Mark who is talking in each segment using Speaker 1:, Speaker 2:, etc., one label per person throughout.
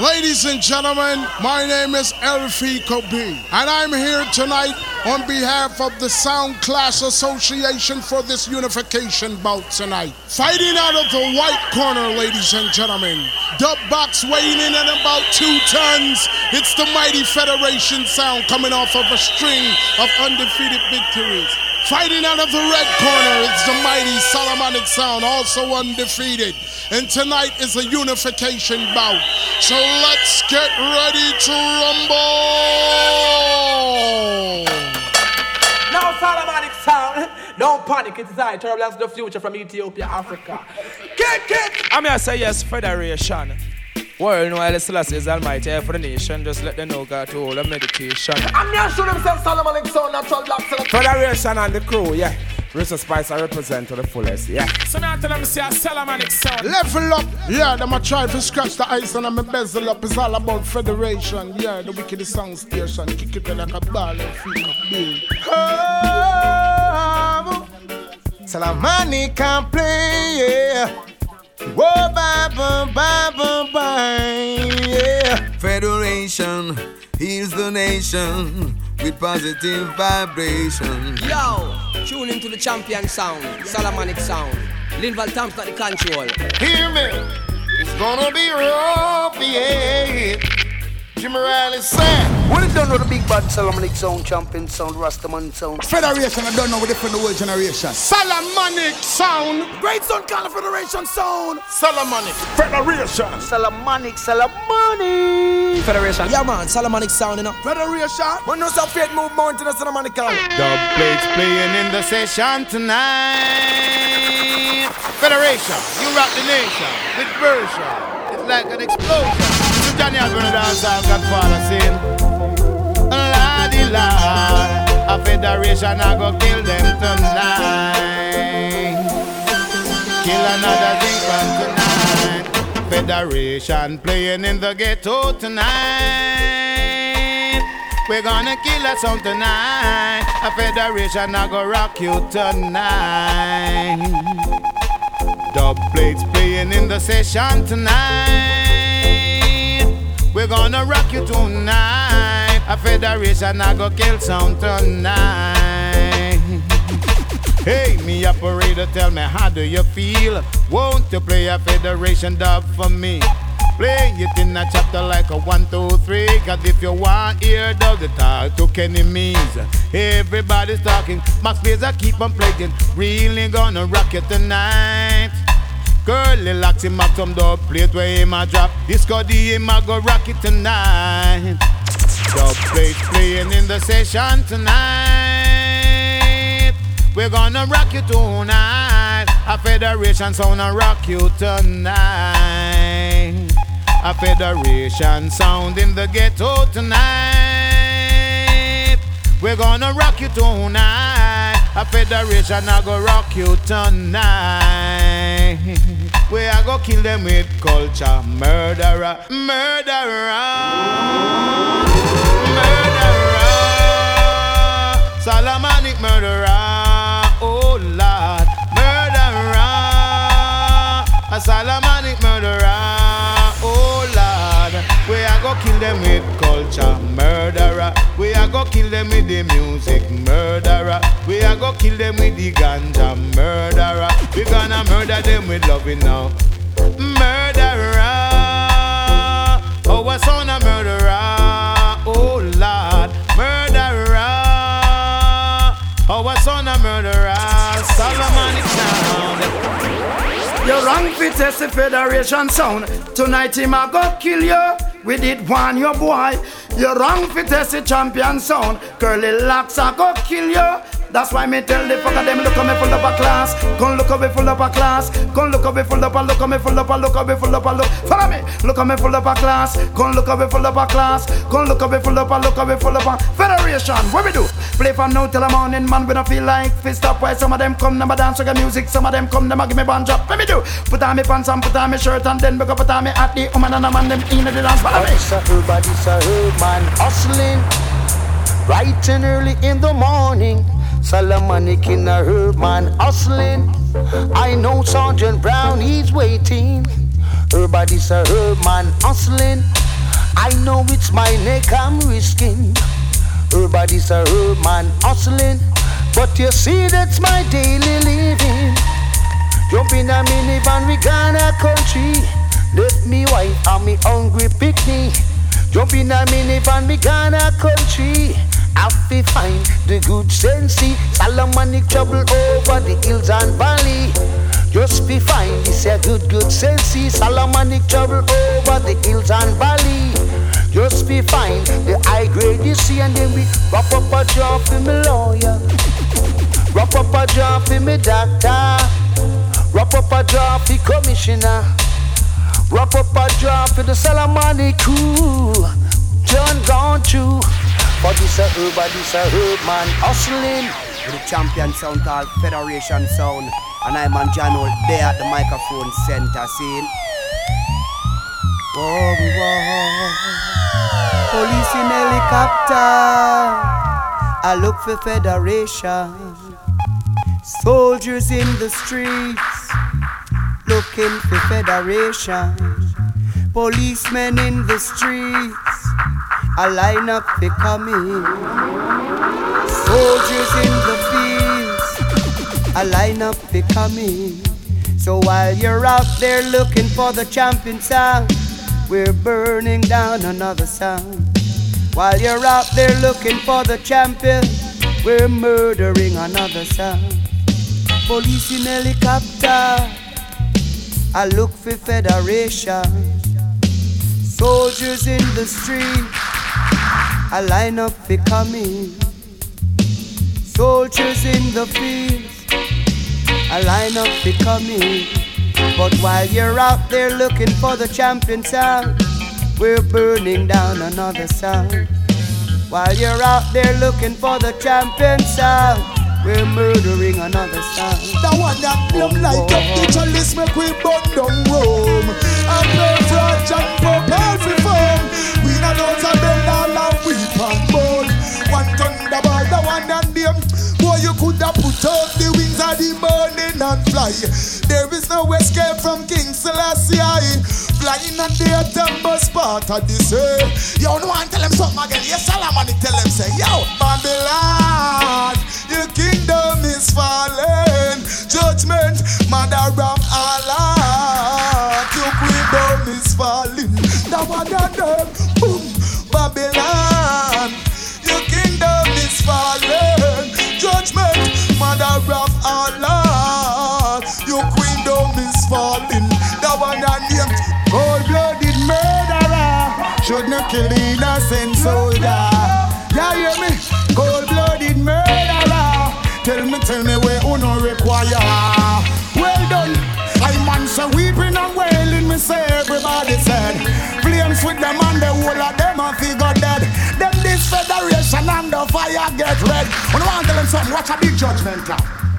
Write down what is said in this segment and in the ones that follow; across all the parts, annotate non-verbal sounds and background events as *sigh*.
Speaker 1: Ladies and gentlemen, my name is Elfie Kobe, and I'm here tonight on behalf of the Sound Class Association for this unification bout tonight. Fighting out of the white corner, ladies and gentlemen. Dub box weighing in at about two tons. It's the mighty Federation Sound coming off of a string of undefeated victories. Fighting out of the red corner is the mighty Solomonic Sound, also undefeated. And tonight is a unification bout. So let's get ready to rumble.
Speaker 2: Now, Solomonic Sound, don't panic, it is I, Turbulence the Future from Ethiopia, Africa. Kick, kick!
Speaker 3: I'm here to say yes, Federation. World know Haile Selassie is almighty for the nation. Just let them know God to hold a medication.
Speaker 2: I'm here to show themselves Solomonic Sound, natural black select.
Speaker 3: Federation and the crew, yeah. Rooster Spice I represent to the fullest, yeah.
Speaker 4: So now tell them say a Solomonic Sound.
Speaker 1: Level up, yeah, them a try to scratch the ice and I'm a bezel up. It's all about federation, yeah, the wicked sound station. Kick it like a ball and freak up, big.
Speaker 5: Salamani can play, yeah. Whoa, bye, bye, bye, bye, bye, yeah. Federation heals the nation with positive vibration.
Speaker 6: Yo, tune into the champion sound, Solomonic sound. Linval Tom's got the control.
Speaker 5: Hear me, it's gonna be rough, yeah. Jimmy Riley said.
Speaker 7: When it done with the big bad Solomonic sound, champion sound, Rastaman sound.
Speaker 8: Federation, I don't know what different the whole generation.
Speaker 1: Solomonic Sound.
Speaker 2: Great Sound Call Federation Sound.
Speaker 1: Solomonic
Speaker 8: Federation.
Speaker 7: Solomonic, Solomonic.
Speaker 6: Federation. Yeah, man, Solomonic sound, you know.
Speaker 2: Federation. When no some faith move mountain, a Solomonic sound.
Speaker 5: Dub plates playing in the session tonight. Federation, you rock the nation with version. It's like an explosion. So Johnny Osbourne dance all Godfather sing. Lordy Lord, a federation I go kill them tonight. Kill another thing from tonight. Federation playing in the ghetto tonight. We're gonna kill us some tonight. A federation I go rock you tonight. Dub plates playing in the session tonight. We're gonna rock you tonight. A federation I go kill sound tonight. Hey, me operator, tell me how do you feel? Won't you play a federation dub for me? Play it in a chapter like a one, two, three. Cause if you want hear dub, the talk to means. Everybody's talking. Max Glazer keep on playing. Really gonna rock you tonight. Girl, locks him up some dub plate where him a drop. Disco D him a go rock it tonight. Dub plate playing in the session tonight. We're gonna rock you tonight. A federation sound and rock you tonight. A federation sound in the ghetto tonight. We're gonna rock you tonight. A federation I go rock you tonight. We are go kill them with culture, murderer, murderer, murderer, Solomonic murderer, oh Lord, murderer, a Solomonic murderer, oh Lord. We are go kill them with culture, murderer. We are go kill them with the music, murderer. We are go kill them with the ganja, murderer. We gonna murder them with loving now, murderer. A son of murderer, oh Lord, murderer. A son of murderer, Solomonic sound.
Speaker 7: You're wrong for test the Federation sound. Tonight him a go kill you. We did one your boy. You're wrong for test the champion sound. Curly locks a go kill you. That's why me tell the fucker them look at me full up a class. Come look at me full up a class. Come look at me full up a look at me full up a look at me full up a look. Follow me. Look at me full up a class. Come look at me full up a class. Come look at me full up a look at me full up a Federation. What we do? Play from now till the morning, man. We don't feel like fist up. Why some of them come, never dance reggae music. Some of them come, never give me band drop. What me do? Put on me pants and put on me shirt and then we go put on me at the woman and a man them in the dance. Follow me.
Speaker 9: It's a herb, it's a herb man hustling Bright and early in the morning Solomonic in a man hustling I know Sergeant Brown, he's waiting Everybody's a herb man hustling. I know it's my neck I'm risking. Everybody's a herb man hustling. But you see, that's my daily living. Jump in a minivan, we gonna country. Left me wife and me hungry picnic. Jump in a minivan, we gonna country. Have to find the good sensei. Solomonic trouble over the hills and valley. Just be fine, this a good, good sensei. Solomonic trouble over the hills and valley. Just be fine, the high grade you see, and then we wrap up a job for me lawyer. Wrap up a job for me doctor. Wrap up a job for the commissioner. Wrap up a job for the Solomonic crew. John gone through. But this a but this a man hustling.
Speaker 10: With the champion sound called Federation Sound. And I'm on Holt there at the microphone center scene. Oh, whoa, whoa. Police in helicopter. I look for Federation. Soldiers in the streets. Looking for Federation. Policemen in the streets. I line up for coming. Soldiers in the fields. A line up for coming. So while you're out there looking for the champion sound, we're burning down another sound. While you're out there looking for the champion, we're murdering another sound. Police in helicopter, I look for federation. Soldiers in the street, I line up for coming. Soldiers in the fields, I line up for coming. But while you're out there looking for the champion sound, we're burning down another sound. While you're out there looking for the champion sound, we're murdering another sound.
Speaker 11: The one that like up the chalice make we burn down Rome. And no fraud and for form. We not those a bend all and weep and bone. One thunderball, the one that them. Boy, you could have put out the wings of the morning and fly. There is no escape from King Selassie. Flying on the temple part of the sea. Yo, no one tell him something again. Yes, Solomon tell him say, Yo, Babylon, your kingdom is fallen. Judgment, mother of kill innocent soldier. Yeah, hear me? Cold-blooded murderer. Tell me, tell me where uno require. Well done. I man so weeping and wailing, me say everybody said. Flames with them and the whole of them a figure dead. Them this federation and the fire get red. When I want to tell them something, watch a big judgment.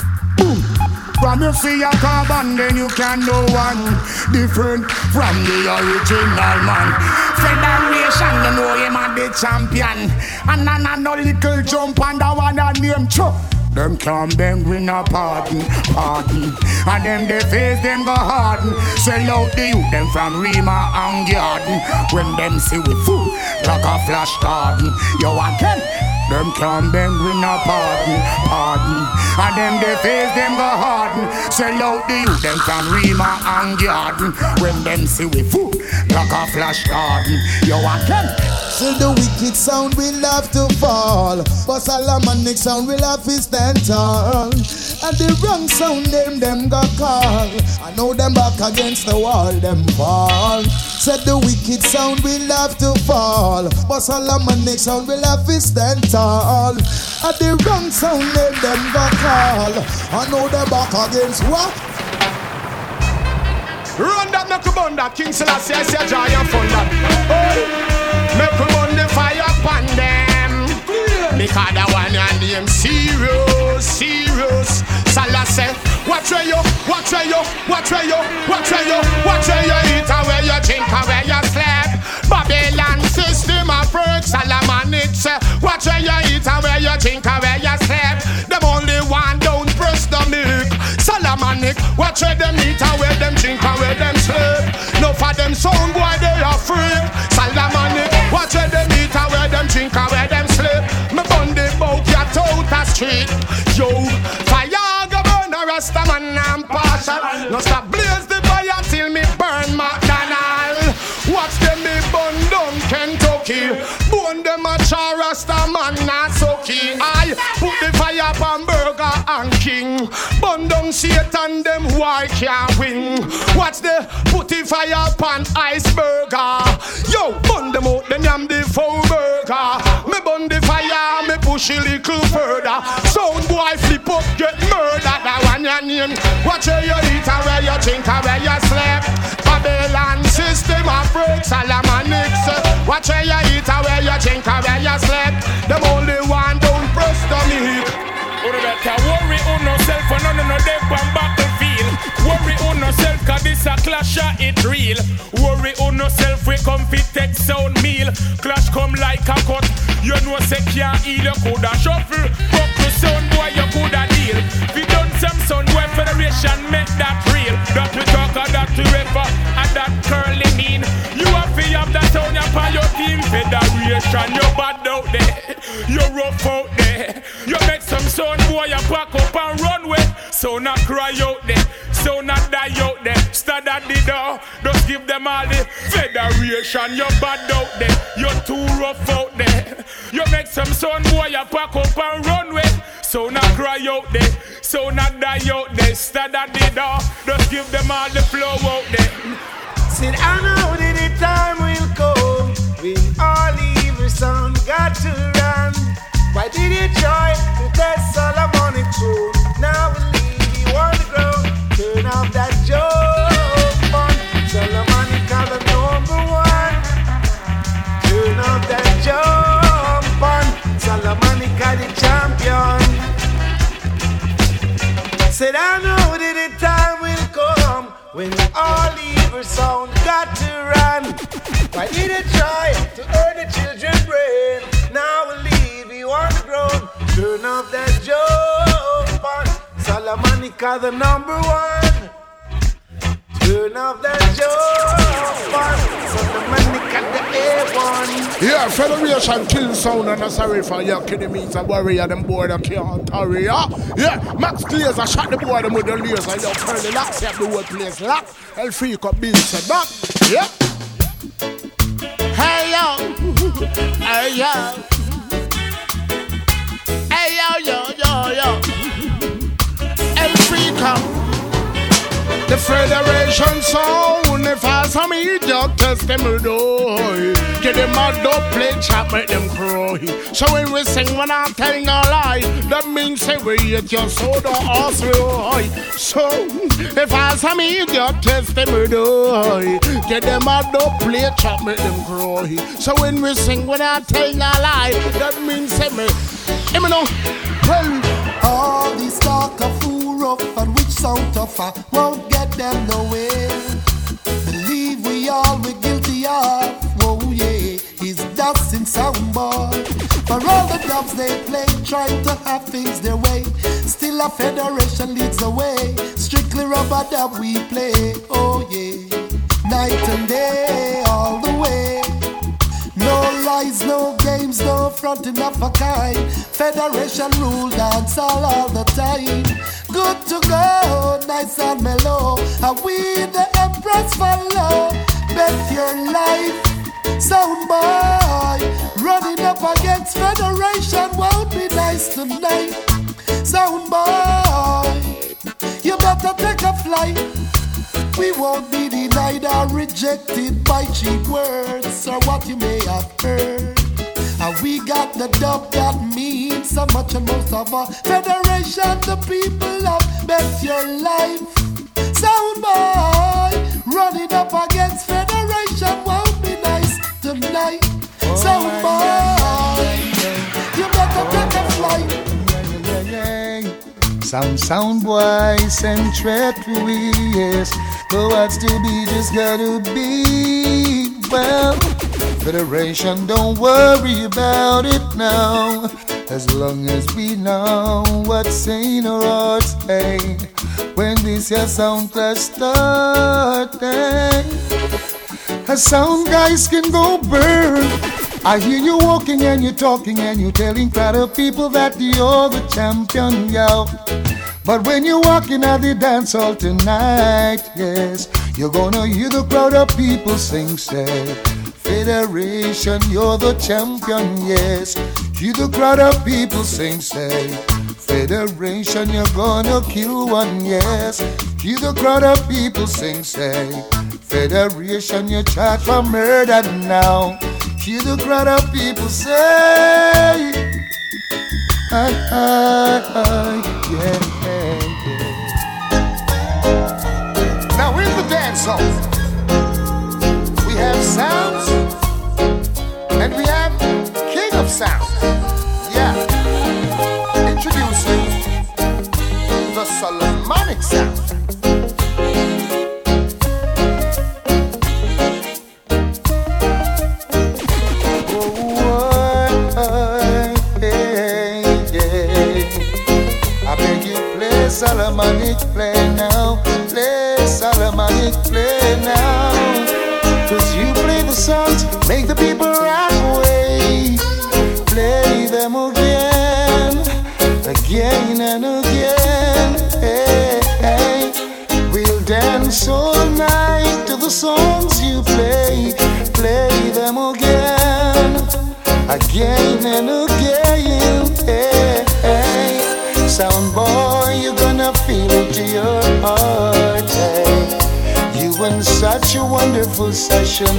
Speaker 11: From you see a carbon, then you can know one different from the original man. Federation, you know him a the champion, and I no no little jump and the one that name Chuck. Them can't beg with no pardon, pardon. And them they face them go harden. Sell out the youth them from Rima and Garden. When them see we fool like a flash garden. You want them? Them can't beg with no pardon, pardon. And them they face them go harden. Sell out the youth them from Rima and Garden. When them see we fool like a flash garden. You want them? Till the wicked sound will have to fall, but Solomonic sound will have to stand tall. And the wrong sound them them got call. I know them back against the wall, them fall. Said the wicked sound will have to fall, but Solomonic sound will have to stand tall. And the wrong sound them them got call. I know them back against what?
Speaker 12: Run that, make a that. King Selassie, I say a giant that. Hey, make a bun the fire upon them. Because the one and name serious, serious. Selassie, watch where you, watch where you, watch where you, watch where you, watch where you eat and where you drink and where you sleep. Babylon system approach Solomonic say, watch where you eat and where you drink and where you sleep. Them only one don't press the milk. Solomonic, watch where them eat and where them drink and where them sleep. No
Speaker 13: stop blaze the fire till me burn McDonald. Watch them me burn down Kentucky. Burn them a charasta man not sucky. I put the fire upon burger and king. Burn down Satan them why can't win. Watch the put the fire upon iceberger. Yo, burn them out them yam the full burger. Me burn the fire, me push a little further. Sound boy flip up, get murdered. That one your name. Watch where eat and where you sleep. Babylon system of break Salamanics. Watch where you eat where you drink and where you sleep. Them only one don't press the meat.
Speaker 4: Who better worry on yourself and none of dead on battlefield. Worry on yourself cause this a clash a it real. Worry on yourself we come fit take sound meal. Clash come like a cut. You know say can't heal you coulda shuffle. Fuck federation make that real. That we talk of that we refer and that curly mean. You have to have that sound up on your team federation. You bad out there. You rough out there. You make some sound boy you pack up and run with. So not cry out there. So not die out there. Stand at the door. Just give them all the federation. You bad out there. You're too rough out there. You make some sound boy you pack up and run with. So not cry out there. So not die out there. Stand at the door. Just give them all the flow out there.
Speaker 14: Said I know that the time will come when all evil sound got to run. Why did you try to test Solomonic throne? Now we leave you on the ground. Turn off that joke Said I know that the time will come when all evil sound got to run. Why did it try to hurt the children's brain? Now we'll leave you on the ground. Turn off that joke on Salamanca, the number one. Turn off that joke on Salamanca, the A1.
Speaker 1: Yeah, Federation kill sound and a sorry for your kilometer warrior, them boy that can't hurry. Yeah, yeah, Max Glazer I shot the boy them with the laser. Yo, Curly Locks have the whole place locked. El Freako Bill said back. Yeah. Hey yo, *laughs* hey yo, hey yo, yo, yo, yo. El Freako. The Federation sound, if I saw me, test them do. Get them a play chat, make them cry. So when we sing, when I'm telling a lie, that means say we eat your soda or high. So if I saw me, test them do. Get them a play chat, make them cry. So when we sing, when I'm telling a lie, that means say me, me know. Well,
Speaker 15: All this talk of rough and which sound tougher won't get them nowhere. Believe we all we're guilty of, oh yeah, is dusting sound boy. For all the dubs they play, trying to have things their way. Still a federation leads the way. Strictly rubber dub we play, oh yeah. Night and day, all the. No lies, no games, no fronting of a kind. Federation rule dance all, all the time. Good to go, nice and mellow. And we the empress follow. Bet your life, sound boy. Running up against Federation won't be nice tonight. Sound boy, you better take a flight. We won't be denied or rejected by cheap words or what you may have heard. And we got the dub that means so much and most of our federation, the people of bet your life. Sound boy, running up against federation
Speaker 16: Some sound boys and tread we yes. What's to be just gotta be. Well, Federation, don't worry about it now. As long as we know what's in our hearts, hey. When this here sound class starting, a sound guys can go burn. I hear you walking and you're talking and you're telling crowd of people that you're the champion, yo. But when you're walking at the dance hall tonight, yes, you're gonna hear the crowd of people sing, say, Federation, you're the champion, yes. Hear the crowd of people sing, say, Federation, you're gonna kill one, yes. Hear the crowd of people sing, say, Federation, you charge for murder now. Hear the crowd of people say, I, I, I, yeah.
Speaker 14: Now in the dance we have sounds and we have king of sounds. Yeah. Solomonic sound.
Speaker 16: Solomonic play now, play Solomonic play now. Cause you play the songs, make the people rock again and again. Hey, hey. Sound boy, you're gonna feel it to your heart. Hey. You and such a wonderful session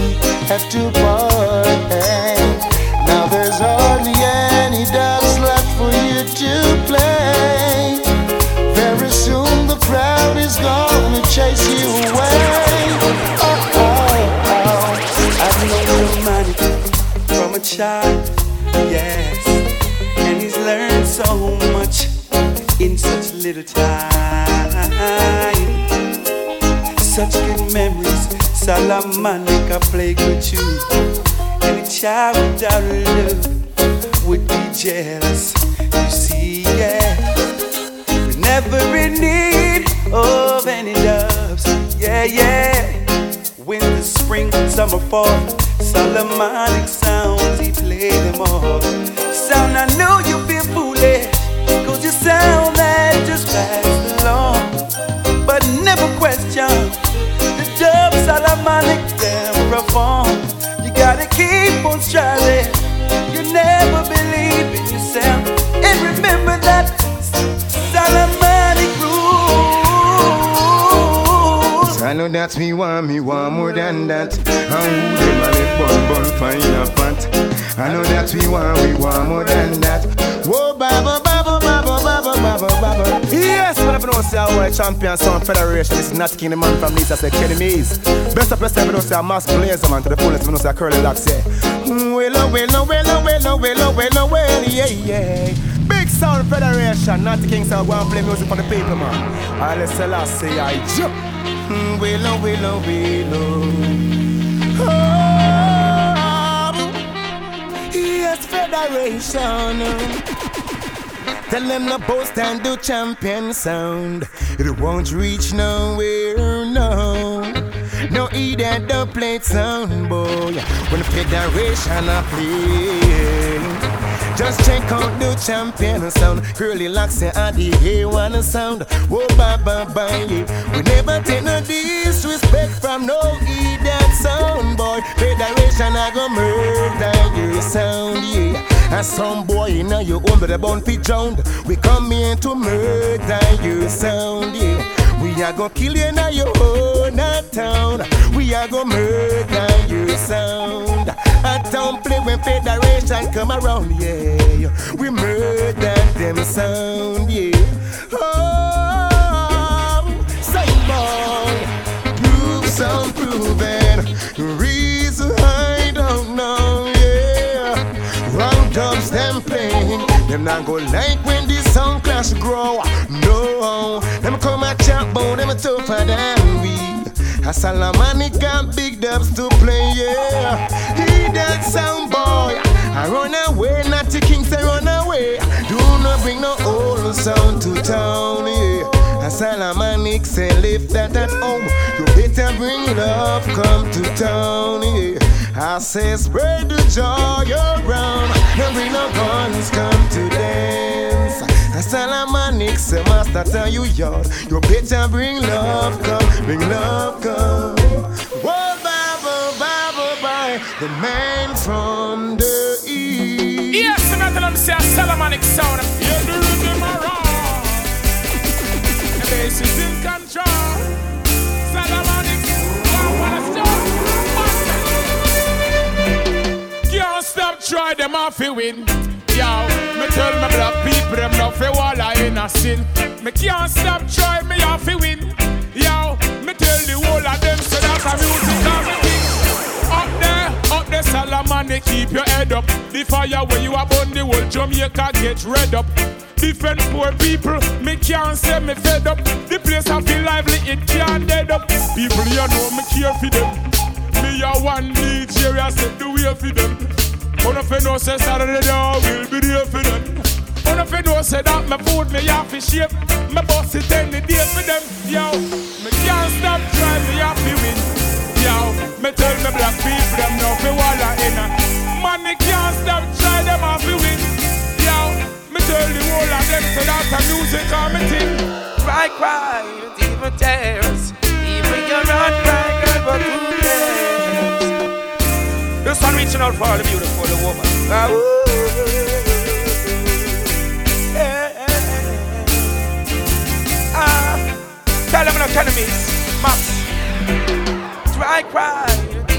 Speaker 16: have to part. Hey. Now there's hardly any dubs left for you to play. Very soon the crowd is gonna chase you away.
Speaker 17: Child, yes, and he's learned so much in such little time. Such good memories, Solomonic, I played with you. Any child without love would be jealous. You see, yeah, we're never in need of any doves. Yeah, yeah. Winter, spring, summer, fall, Solomonic sounds, play them all. Sound, I know you feel foolish. Cause you sound that just passed along. But never question the dub Solomonic them perform. You gotta keep on striving. You never believe in yourself. And remember that Solomonic rules.
Speaker 14: I know that me want, me want more than that. And who them let bun bun a fat. I know that we want, we want more than that. Whoa, baba, baba, baba, baba, baba, baba.
Speaker 18: Yes, you don't say our world champion sound federation, is not King the man from Lisa say Kenny Mees. Best of best, don't say a mass blazer man to the fullest, say a curly lock say.
Speaker 14: Mm, Well, oh, well, oh, well, oh, well, well, well, oh, well, yeah, yeah.
Speaker 18: Big Sound Federation, not the King Sound, go and play music for the people, man. Say, I say, I jump.
Speaker 14: Mm, Well, oh,
Speaker 18: Yes, Federation.
Speaker 14: Tell them no boast and do champion sound. It won't reach nowhere, no. No idiot don't play sound, boy. When the federation a play. Just check out the champion sound. Curly locks and the A1 sound. Whoa, bye, bye, bye, yeah. We never take no disrespect from no idiot sound, boy. Federation I go murder your sound, yeah. And some boy in your own, but they born fit drowned. We come here to murder your sound, yeah. We are gonna kill you in your own town. We are gonna murder your sound. I don't play when Federation come around, yeah. We murder them sound, yeah. Oh, say boy, prove some proven. Reason I don't know, yeah. Roundups them playing. Them not go like when this sound clash grow. No, them come a chat about them tougher than we. A Solomonic got big dubs to play, yeah. He that sound boy. I run away, not the king say run away. Do not bring no old sound to town, yeah. A Solomonic say lift that at home. You better bring love, come to town, yeah. I say spread the joy around and bring no guns, come to dance. Solomonic, say master tell you yours. You better bring love, come, bring love, come. Whoa, Bible, Bible, bye. The man from the east.
Speaker 4: Yes, and I tell them say a Solomonic sound. Yeah, the rhythm around. The bass is in control. Solomonic, one wanna start. Can't stop, try them off, you win. Yo, me tell my black people fi walla in a sin. Me can't stop try me off fi win. Yo, me tell the whole of them say that a music of me thing. Up there, up there, Solomon, they keep your head up. The fire where you are burn the whole Jamaica get red up. Different poor people, me can't say me fed up. The place I feel lively, it can't dead up. People you know me care for them. Me a one DJ, I said the way for them. One of you know say Saturday day will be there for them. One of you know say that my food me have to shape. My boss is any day for them. Yo, me can't stop trying me have to win. Yo, me tell me black people them no fi walla in a. Man, me can't stop try them have to win. Yo, me tell the whole of them say that a music on me thing.
Speaker 3: Cry, cry, even tears, even your run cry, girl, but who cares? This one reaching out for all the beautiful woman. Ah, ooh. Tell them no enemies, Max. Try cry,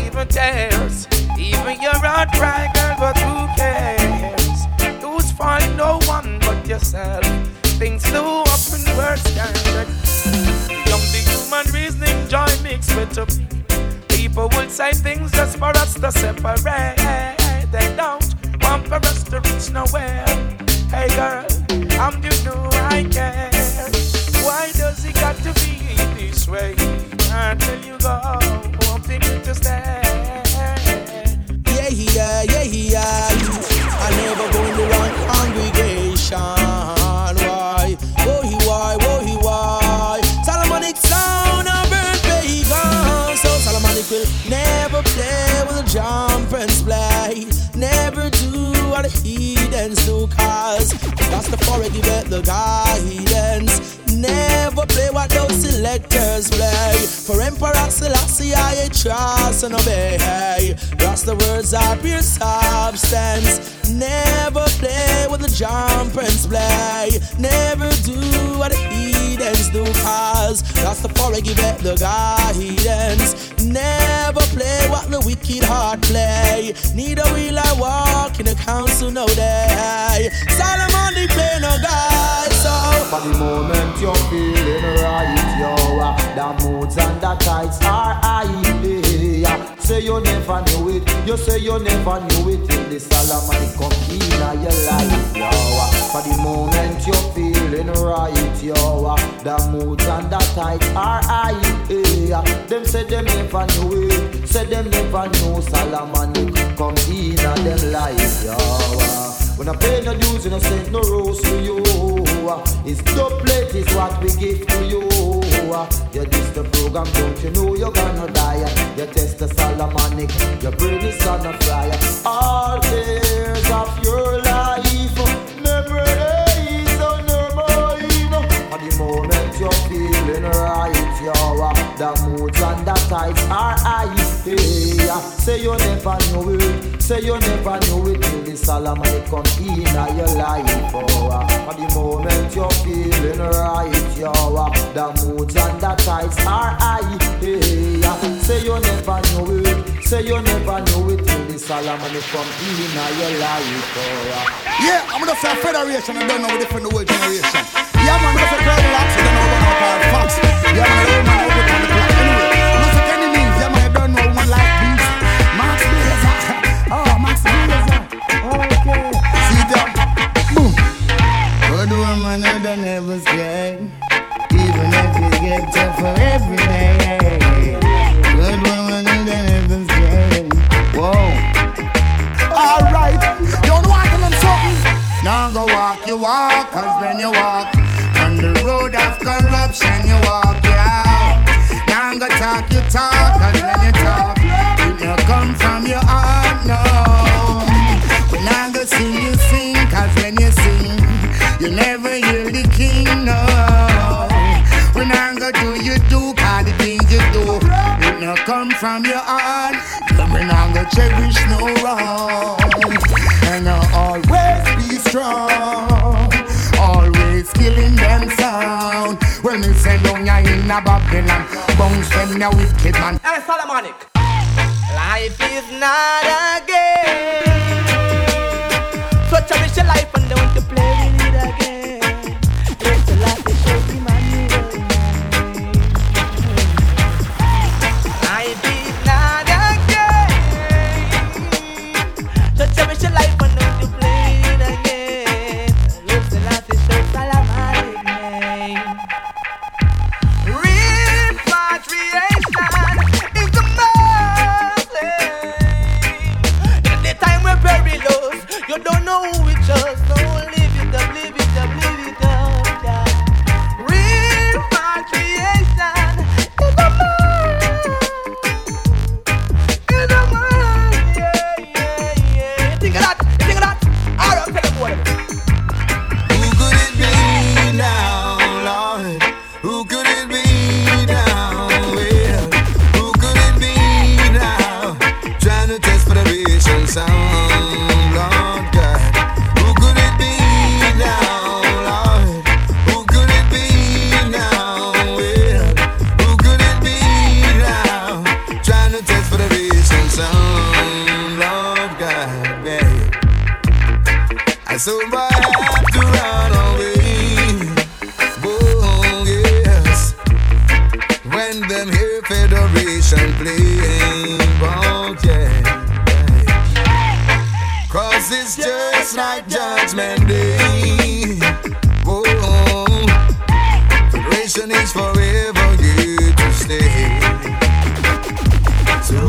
Speaker 3: even tears, even your heart cry, girl, but who cares? Who's find no one but yourself? Things do often can get. Young the human reasoning, joy mixed with up. People will say things just for us to separate. They don't want for us to reach nowhere. Hey girl, I'm
Speaker 19: the guidance. Never play what the wicked heart play. Neither will I walk in the council no day. Solomon, the play no guy, so.
Speaker 20: For the moment you're feeling right, yo, uh, the moods and the tides are high. Yeah. Say you never knew it, you say you never knew it the Solomon come in your life, yo. For the moment you're feeling right, yo, the moods and the tides are high. Yeah. Them say them never knew it, say them never knew Solomon come in them life, yo. Uh. When I pay no dues, and I send no rose to you. Uh, it's doublet is what we give to you. Uh, you this the program, don't you know you're gonna die? Uh, you test the Solomonic, your brain is gonna fry. All cares of your life never is on your mind. At the moment you're feeling right, yo, the moods and the tides are high. Hey, say you never knew it, say you never knew it till the Solomon come in your life. Oh, uh. at the moment you're feeling right, yo, uh. the moods and the tides are high. Hey, say you never knew it, say you never knew it till the Solomon come in your life. Oh, uh.
Speaker 5: Yeah, I'm gonna say federation, I don't know what different the whole generation. Yeah, I'm gonna say Locks, I don't know called Fox. Man, the old man I cherish no wrong, and I always be strong. Always killing them sound. When me say don't ya in a Babylon, bounce them ya wicked man.
Speaker 21: Hey Solomonic,
Speaker 2: life is not a game, so cherish your life.
Speaker 16: Cause it's just like Judgment Day. Whoa. Federation is forever here to stay. So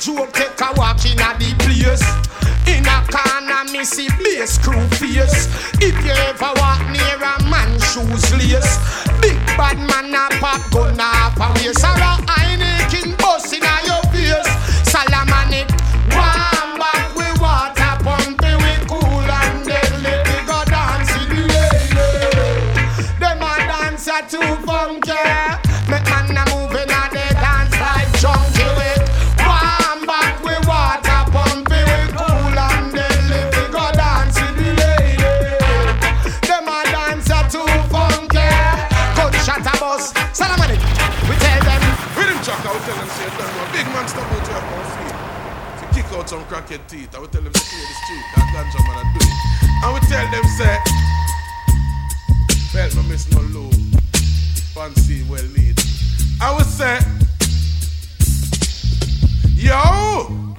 Speaker 12: joke, take a walk in a the place. In a corner, me see bass crew face. If you ever walk near a man, shoes lace. Big bad man, a pop gun, a waist.
Speaker 1: I crackhead teeth. I will tell them to clear the street. That ganja man I do. I will tell them say, felt no miss no low. Fancy well need. I will say, yo,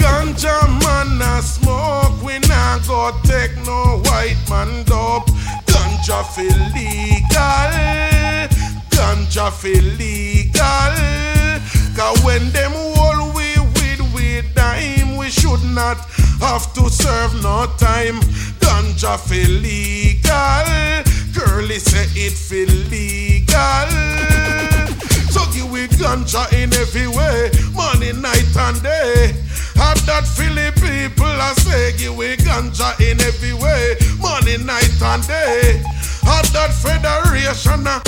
Speaker 1: ganja man a smoke. We not go take no white man dope. Ganja feel legal. Ganja feel legal. Cause when them all we dime, we should not have to serve no time. Ganja feel legal. Girlie say it feel legal. So give we ganja in every way, morning, night and day. Have that Philly people I say give we ganja in every way, morning, night and day. Have that federation. uh,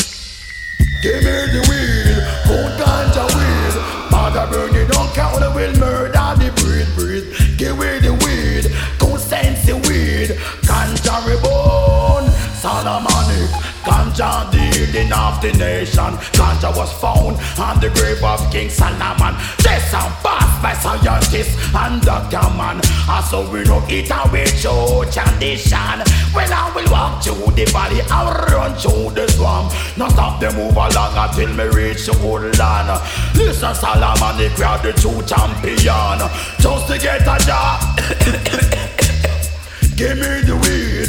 Speaker 22: Give me the weed, good ganja weed. Mother burn it, don't count the will murder the breed, breed. Give me the weed, good sense the weed. Ganja reborn, Solomonic. Ganja the healing of the nation. Ganja was found on the grave of King Solomon. This and passed by scientists and doctor man. So we don't eat away through tradition. Well, I will walk through the valley, I will run through the swamp. Now stop them move along until me reach the good land. Listen, Solomon, the crowd, the true champion. Just to get a job. *coughs* Give me the weed,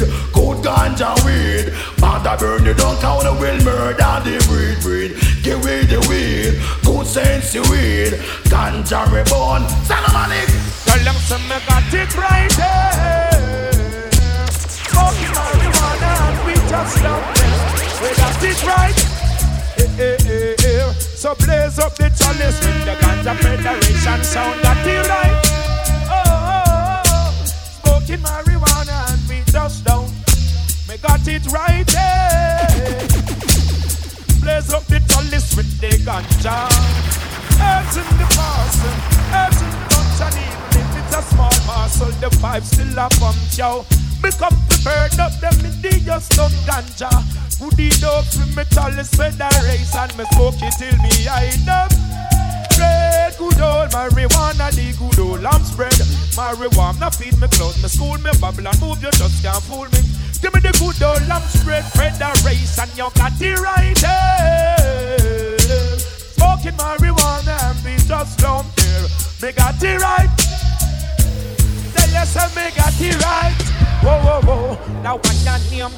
Speaker 22: ganja weed. Mother burn it down, count a will murder the breed, breed. Give me the weed, good sense you weed. Ganja reborn, Solomonic.
Speaker 3: Tell them some me got it right there. Marijuana and we just them. We got it right. Eh, eh, eh, eh. So blaze up the chalice with the Ganja Federation sound. Got it right. Oh, oh, oh. Smoking marijuana and we just don't. Me got it right there. Blaze up the chalice with the ganja. In the parcel, in the bunch, and even if it's a small parcel, the vibe still a pump, yo. Become prepared up them in the just done ganja. Goody dope for me chalice federation, me smoke it till me eye up. Spread good old marijuana, the good old lamb spread. Marijuana feed me clothes, me school, me bubble and move, you just can't fool me. Give me the good old lamb spread federation, you got it right there. Smoking marijuana and we just don't care. Me got it right. Tell you say me got it right. Whoa, whoa, whoa. Now what your name?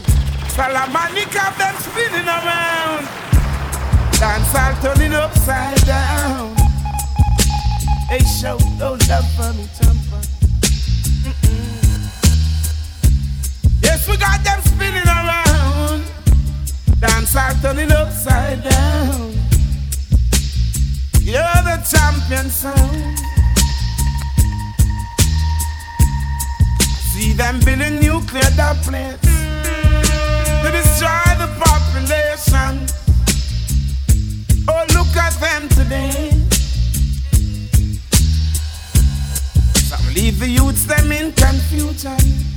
Speaker 12: Solomonic have them spinning around. Dance all turning upside down. They show no love for me, Tampa. We got them spinning around. Dance all turning upside down. You're the champion sound. See them building nuclear dumplings to destroy the population. Oh, look at them today. Some leave the youths them in confusion.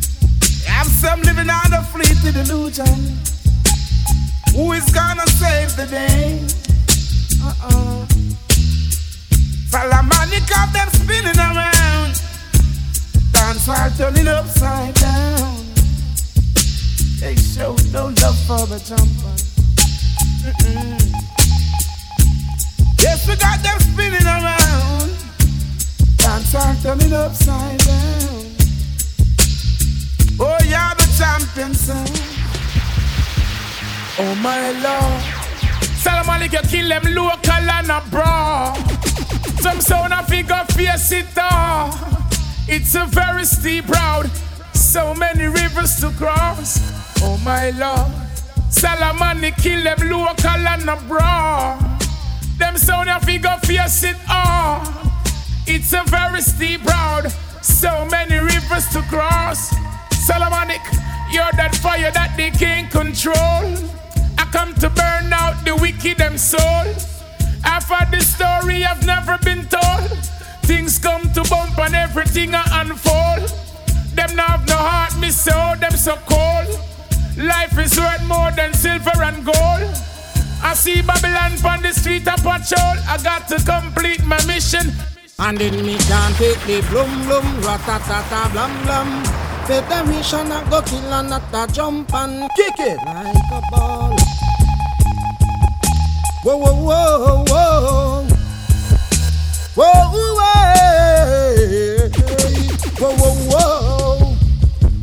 Speaker 12: Have some living out of fleeting delusion. Who is gonna save the day? Uh-uh. Solomonic have them spinning around. Dance while turning upside down. They show no love for the jumper. Mm-mm. Yes, we got them spinning around. Dance while turning upside down. Oh, yeah, the champion sound.
Speaker 3: Oh my lord. Solomonic, you kill them local and abroad. Some sound a figure face it all. It's a very steep road. So many rivers to cross. Oh my lord. Salamani kill them local and abroad. Them sound a figure face it all. It's a very steep road. So many rivers to cross. Solomonic, you're that fire that they can't control. I come to burn out the wicked them soul. Heard the story I've never been told. Things come to bump and everything I unfold. Them now have no heart, me soul, them so cold. Life is worth more than silver and gold. I see Babylon on the street of patrol. I got to complete my mission.
Speaker 23: And then me can't take the blum blum, ratatata blam blam. Federation a go kill and not a jump and kick it like a ball. Whoa whoa whoa whoa. Whoa whoa whoa whoa whoa.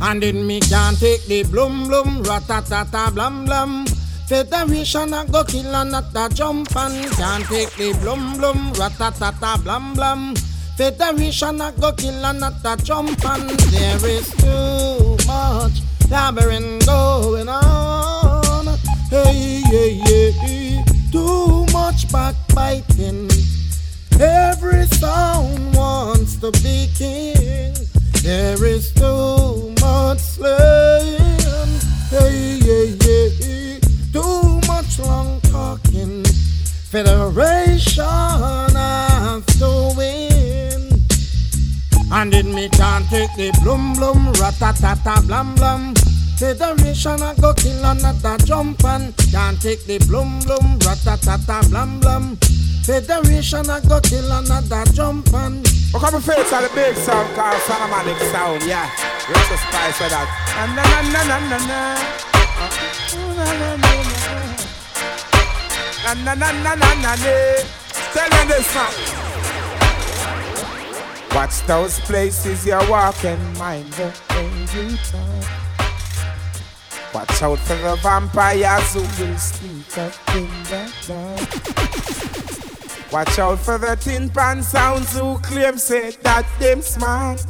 Speaker 23: And then me can't take the blum blum, ratatata blam blam. Federation a go kill and not a jump and can't take the blum blum, ratatata blam blam. Federation a go kill and not a jump and there is too much yabbering going on. Hey, hey, hey, too much backbiting. Every sound wants to be king. There is too much slaying. Hey, hey, hey, too much long talking. Federation to win. And then me can't take the blum blum, ratatata blam blam. Federation a go kill another jump and can't take the blum blum, ratatata blam blam. Federation a go kill another jump and.
Speaker 12: Look up my face on the big sound called Solomonic sound, yeah. Where's the spice of that? Na na na na na na. Na na na na. Na na na na na na na. Tell them this now. Watch those places you're walking, mind the way you talk. Watch out for the vampires who will sneak up in the dark. Watch out for the tin pan sounds who claim say that them smart.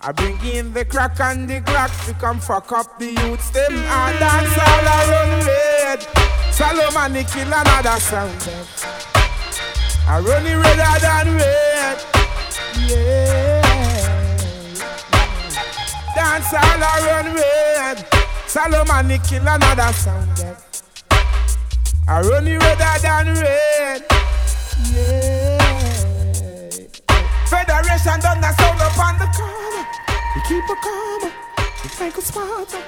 Speaker 12: I bring in the crack and the crack to come fuck up the youths. Them and dance all around red. Solomon kill another sound. I run it redder than red. Yeah. Dance all around red. Solomon kill another sound. I run it redder than red. Yeah. Federation done the sound up on the corner. We keep a calm. We make a smarter.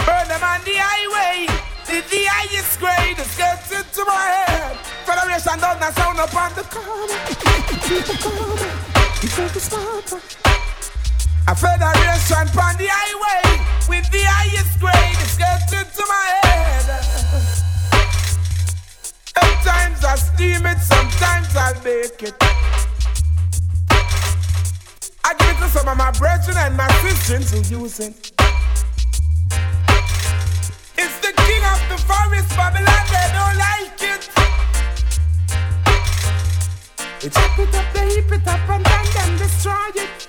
Speaker 12: Burn them on the highway. The, the highest grade is getting to my head. Federation done the sound up on the corner. We keep a calm. We make a smarter. A federation on the highway with the highest grade is getting to my head. Sometimes I steam it, sometimes I bake it. I give it to some of my brethren and my sisters who use it. It's the king of the forest, Babylon, they don't like it. They chop it up, they heap it up, and then them destroy it.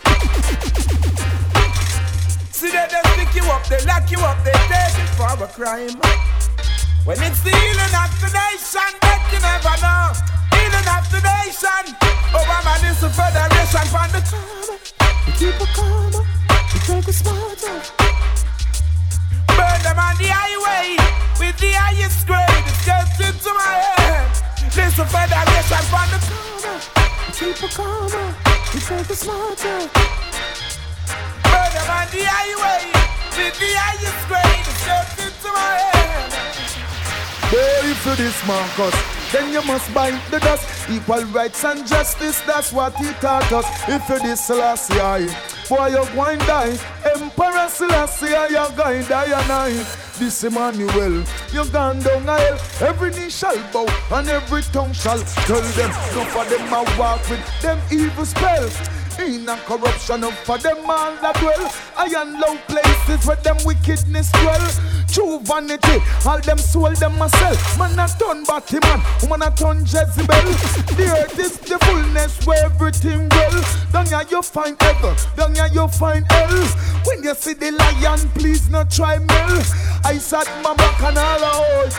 Speaker 12: See, they just pick you up, they lock you up, they take it for a crime. When it's the healing of the nation, that you never know. Healing of the nation. Oh, Obama is the federation from the corner. We keep a calmer, we take a smarter. Burn them on the highway with the highest grade. It gets into my head. This the federation from the corner. We keep a calmer, we take a smarter. Them on the highway with the highest grade. Gets into my head.
Speaker 15: Boy, you this Marcus, then you must bite the dust. Equal rights and justice, that's what he taught us. If you this Selassie, boy, you're going to die. Emperor Selassie, you're going to die and I. This Emmanuel, you're gone down a. Every knee shall bow and every tongue shall tell them. No for them I walk with them evil spells. In a corruption of for them all that dwell. I am low places where them wickedness dwell. True vanity, all them soul them myself. Man a turn batty man, woman a turn Jezebel. The earth is the fullness where everything well. Down here you find heaven, down here you find hell. When you see the lion, please not try mel. I sat my back and all out.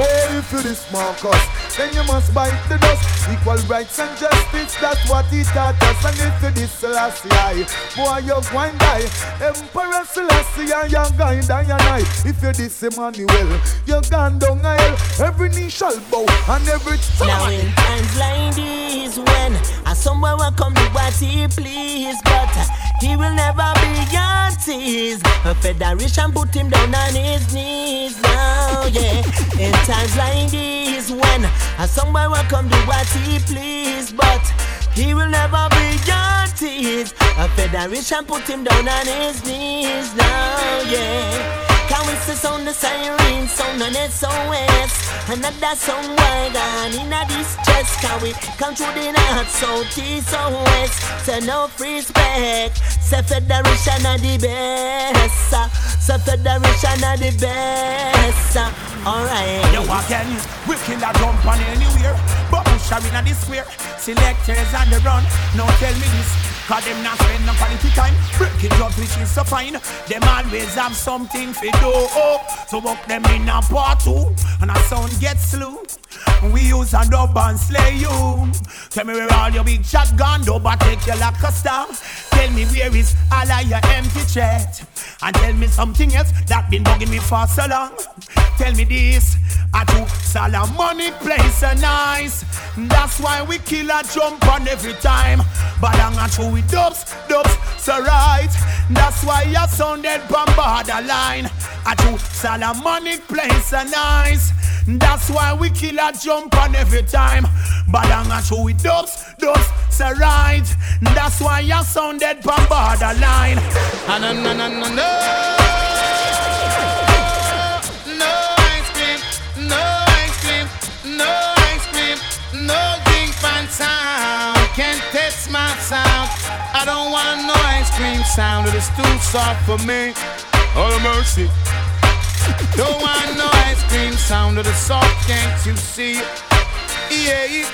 Speaker 15: If you this Marcus, then you must bite the dust. Equal rights and justice, that's what he taught us. And if you this Selassie, boy, you're going to die. Emperor and you're going die and I. If you this Emmanuel, you're gone down hell. Every knee shall bow and every tongue.
Speaker 24: Now in times like these, when a somewhere will come do what he please, but he will never be your tease. A federation put him down on his knees now, yeah. In times like these, when A somebody will come do what he please, but he will never be your tease. A federation put him down on his knees now, yeah. Can we see sound the siren sound on SOS Another song why gone in a distress. Can we come through the north, south, east or west Say no free respect. Say federation are the best Say federation are the best. Alright.
Speaker 12: Yo again, we kill a on anywhere But push in the square Selectors on the run. Now tell me this. Cause them not spend no quality time. Breaking up which is so fine. Them always have something for do. So walk them in a part two And a sound gets slew we use a dub and slay you. Tell me where all your big shotgun do, but take you like a star. Tell me where is all of your empty chat. And tell me something else that been bugging me for so long. Tell me this, I true Solomonic place a nice. That's why we kill a jump on every time. But I'm not true with dubs, dubs, so right. That's why you sounded a line. A true Solomonic place a nice. That's why we kill a jump on every time. But I'm not sure with dubs, dubs, so right. That's why you sounded bombard a line. No, no, no, no, no, no.
Speaker 5: Ice cream, no ice cream, no ice cream, no sound. Can't test my sound. I don't want no ice cream sound. It is too soft for me. Oh mercy. Don't want no ice cream sound of the salt, can't you see? Yeah.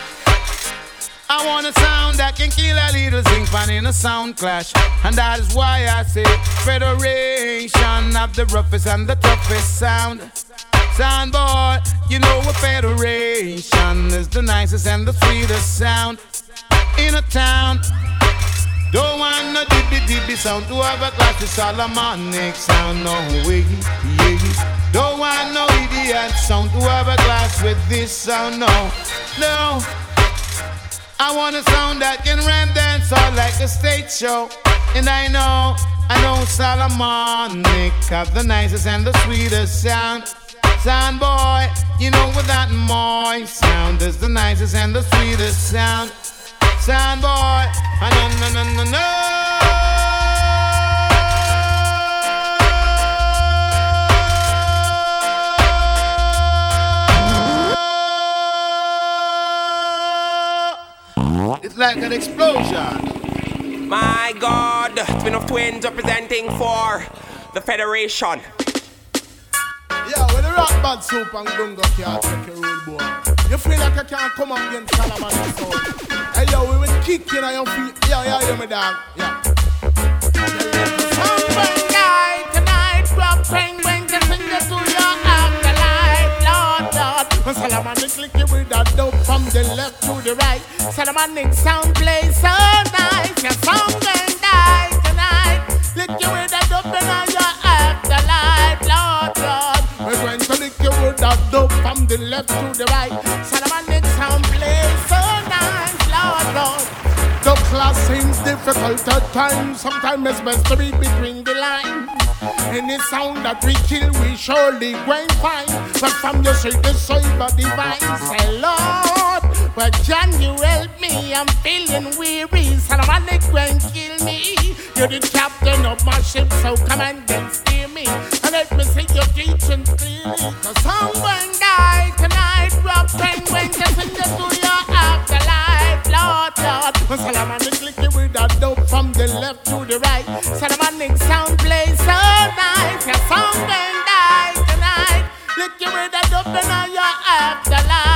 Speaker 5: I want a sound that can kill a little zinc fan in a sound clash. And that is why I say Federation of the roughest and the toughest sound. Sound boy, you know a federation is the nicest and the sweetest sound in a town. Don't want no dibby dibby sound to have a classic Solomonic sound, no way. Yeah. Don't want no idiot sound to have a glass with this sound, no, no. I want a sound that can run dance all like a stage show. And I know, I know Solomonic have the nicest and the sweetest sound. Sound boy, you know with that my sound is the nicest and the sweetest sound. Sound boy, ah, no, no, no, no, no. It's like an explosion.
Speaker 3: My God, Twin of Twins representing for the Federation.
Speaker 1: Yeah, when the rock band soup and gunga can't take your rule, boy. You feel like you can't come against Solomon and soul. Hey, yo, we will kick you on your feet. Yeah, yeah, yeah, me dog. Yeah.
Speaker 12: Something night tonight, rock penguin, just sing to your afterlife, Lord, Lord. When Solomon click you with that dope from the left to the right. Solomon sound play so nice. Yeah, something night tonight, lick you with that dope in
Speaker 1: with that dope from the left to the right.
Speaker 12: Solomon sound play so nice, Lord, Lord.
Speaker 1: The class seems difficult at times. Sometimes it's best to read between the lines. Any sound that we kill, we surely going find. But from your street, the cyber divine. Say, But can you help me? I'm feeling weary. Solomon going kill me. You're the captain of my ship, so come and then steer me. And let me see your teaching clearly. Cause someone died tonight. Rob penguin, just sing it to your afterlife, Lord, Lord. When Solomon click it with that dope from the left to the right. Solomon sound play so nice. Your something died tonight. Lick you with that dope in your afterlife,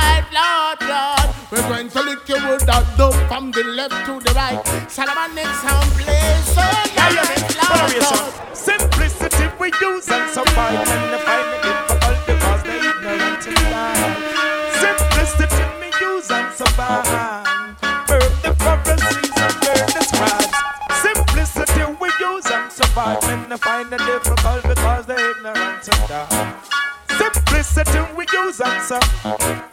Speaker 1: the left to the right. Solomon sound play so nice, Lord, Lord.
Speaker 12: Simplicity we use and survive and they find it difficult because they ignorant in life. Simplicity we use and survive. Burn the prophecies and burn the scribes. Simplicity we use and survive it difficult because they ignorant in die. Simplicity we use and survive.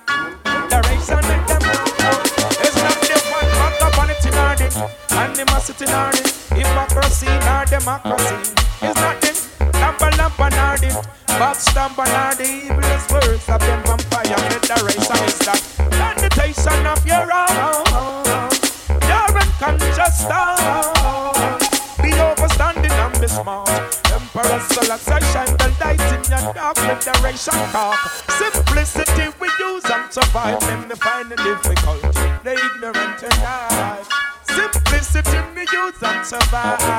Speaker 12: democracy is nothing. Lampa lampa nardi, Bob stamp and the evilest words of them vampire federation is that sanitation of your own. Your unconscious thought. Be overstanding and be smart. Emperor Selassie shine the light in your dark federation talk. Simplicity we use and survive. Them the final difficult, the ignorant and die. Simplicity we use and survive.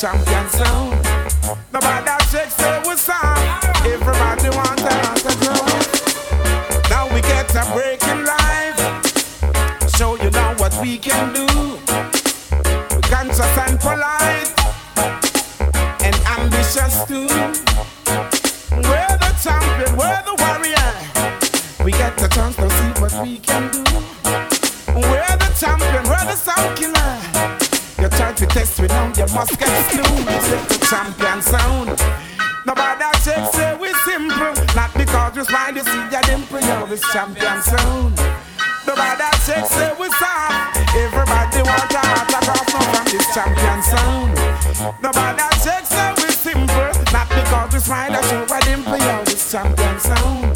Speaker 12: For because we smile, you see dimple, yo, this champion sound. Nobody checks say we soft. Everybody want a autograph now from this champion sound. Nobody checks say we simple. Not because we smile, I show a dimple, yo, this champion sound.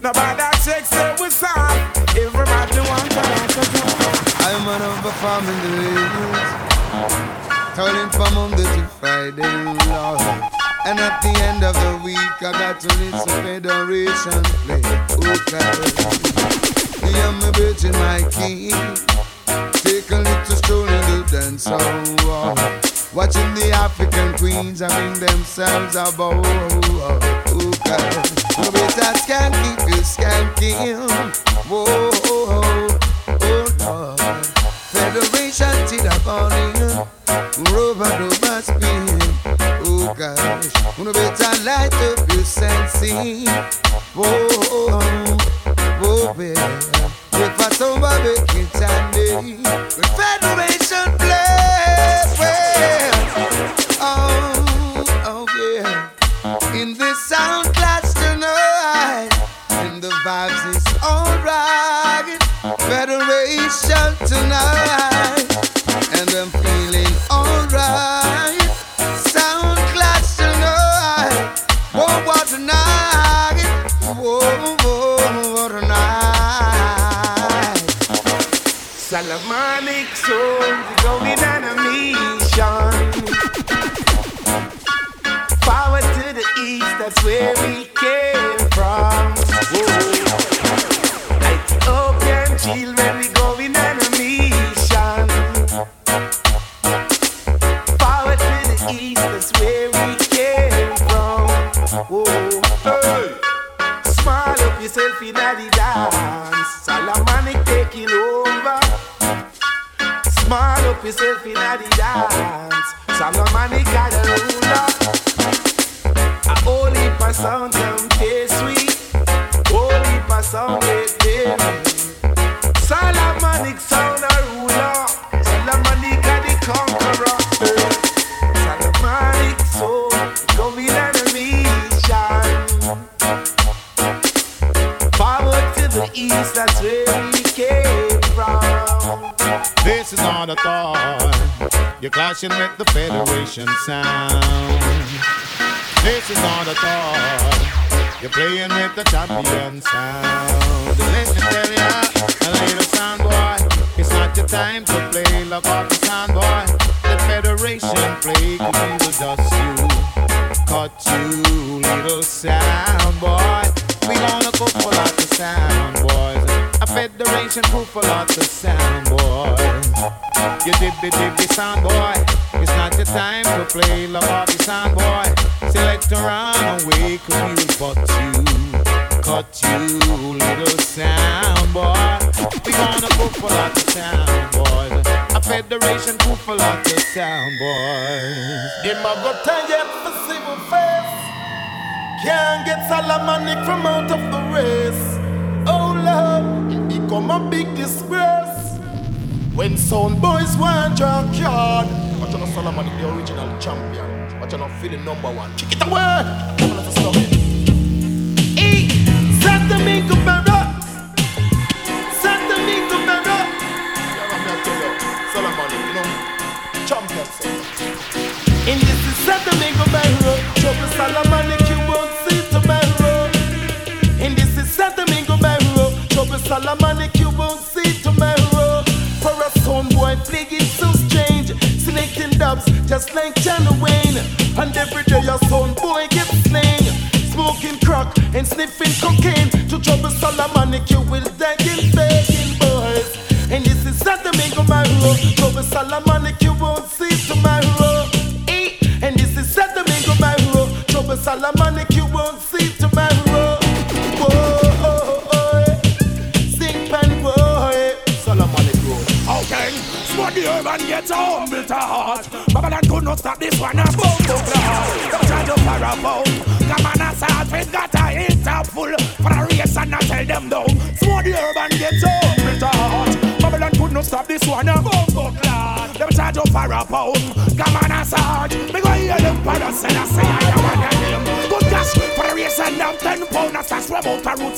Speaker 12: Nobody checks say we soft. Everybody want a autograph.
Speaker 16: I'm an overperforming the ladies. Turning from Monday to Friday, Lord. And at the end of the week, I got to listen to Federation play. Okay. Yeah, my bitch and my king. Take a little stroll in the dance hall. Watching the African queens having themselves a ball. Okay. No better scan keep you skanking. Whoa, oh oh, Lord. Federation to the morning. Rubber rubber Oh gosh. No better light up your sensing. Whoa, oh baby. If I somebody make it handy. The Federation play well. Oh, oh yeah. In this sound class tonight. And the vibes is alright. Federation tonight. And I'm feeling
Speaker 12: Solomonic soul going on a mission. To the east, that's where we came from. We going on a mission. Forward to the east, that's where we came from. Whoa. Hey. Smile up yourself in Smile up yourself in the dance. Solomonic got a ruler. A whole heap of sound come taste sweet. Whole heap of sound A
Speaker 5: thought. You're clashing with the Federation sound. This is not a thought. You're playing with the champion sound. Me tell ya, a little sound boy, it's not your time to play. Look off the sound boy. The Federation play could will dust you, cut you, little sound boy. We gonna cook for lots of sound boys. A Federation cook for lots of sound boys. You dibby dibby sound boy. It's not the time to play love the sound boy. Select a run away, cause cut you. Cut you, little sound boy. We gonna cook for lots of sound boys. A federation cook for lots of sound boys.
Speaker 12: Them a go tired for civil face. Can't get Solomonic from out of the race. Oh Lord, become a big disgrace. When sound boys want your card,
Speaker 25: Watch out, Solomon, the original champion. Watch out, feeling number one. Kick it away. Come on, stop it.
Speaker 14: Set the Mingo Barra. Set the
Speaker 25: you, Solomon, you know, champion.
Speaker 14: In this is set the Mingo Barra. Trouble Solomon, Trouble Solomon, you won't see tomorrow. For a stone boy, plague so strange. Selecting dubs just like Channel Wayne. And every day a stone boy gets slain. Smoking crack and sniffing cocaine. To trouble Solomonic, you will in begging boys. And this is not the Mingo Barrow. Trouble Solomonic, you won't see tomorrow. Eh? And this is not the Mingo Barrow. Trouble Solomonic,
Speaker 12: herb and get a humble to heart. Babylon could not stop this one, a bumbo class. Don't try to parable. Come on, assault, we got a hit up full. For a race and not tell them down. Smart the herb and get a humble to heart. Babylon could not stop this one, a bumbo class. Them try to parable. Come on, assault. Me go hear them parasail, I say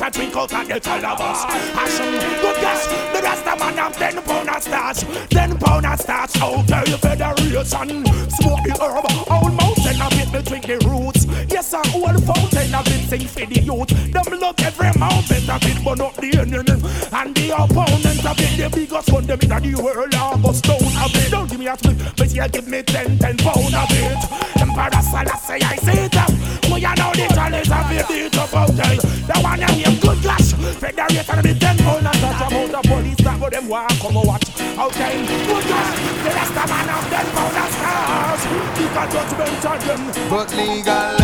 Speaker 12: a drink out of the talabas. Action, good gosh, the rest of man have ten pound of stash. Ten pound of stash out there, federation. Smoke the herb, old mountain of it, me drink the roots. Yes, a old fountain of it, sing for the youth. Them look every mountain of it, but not the enemy. And the opponent of it, the biggest one, them in the world, I go stone of it. Don't give me a split, but yeah, give me ten, ten pound of it. Emperor Selassie, I say that. We are now the challenge of the beat up out there. The one I name good clash. Federation of the ten pound and touch about the police that for them walk come and watch. Okay, good clash. The of man of ten pound and stars. A judgment on them.
Speaker 16: but legalize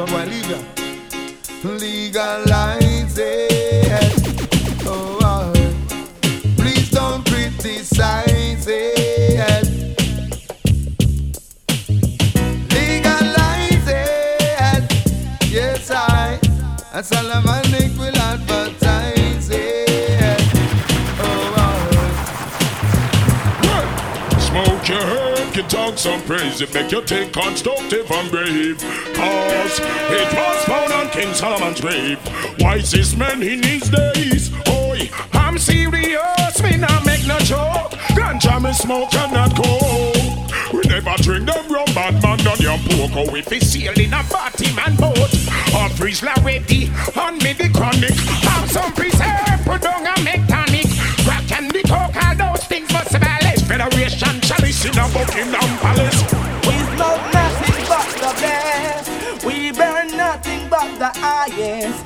Speaker 16: Some boy leave ya. Legalize it. Oh, oh. please don't criticize it. Legalize it. Yes, I. And Solomonic will
Speaker 1: some praise. It make you think constructive and brave. Cause it was found on King Solomon's grave. Wisest man in his days. Oi, I'm serious, me not make no joke. Ganja me smoke and not go. We never drink them rum, bad man on your pork. Oh, if it's sail in a party man boat. Or freeze la ready, on me the chronic. Have some preserve, put down a mechanic. Abolish. Federation chalice in a Buckingham Palace.
Speaker 2: We smoke nothing but the best. We burn nothing but the highest.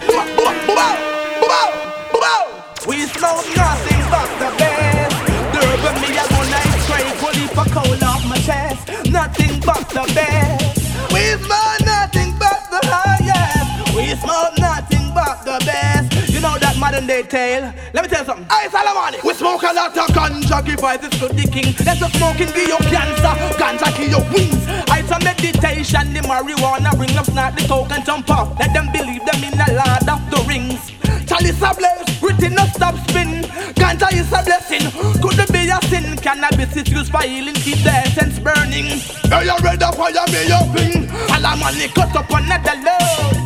Speaker 2: We smoke nothing but the best. Durban me a one night straight, fully for cold off my chest. Nothing but the best. We smoke nothing but the highest. We smoke nothing but the best. You know that modern day tale. Let me tell you something. Hey, Salamani. Smoke a lot of ganja, give voices to the king. Let us smoking give you cancer, ganja give you wings. It's a meditation, the marijuana bring up snort the coke and jump off. Let them believe them in the Lord of the Rings. Chalice a blaze, written no stop spin. Ganja is a blessing, could it be a sin? Cannabis is used for healing, keep the essence burning. Now you ready for your me your thing? Salamani cut up another load.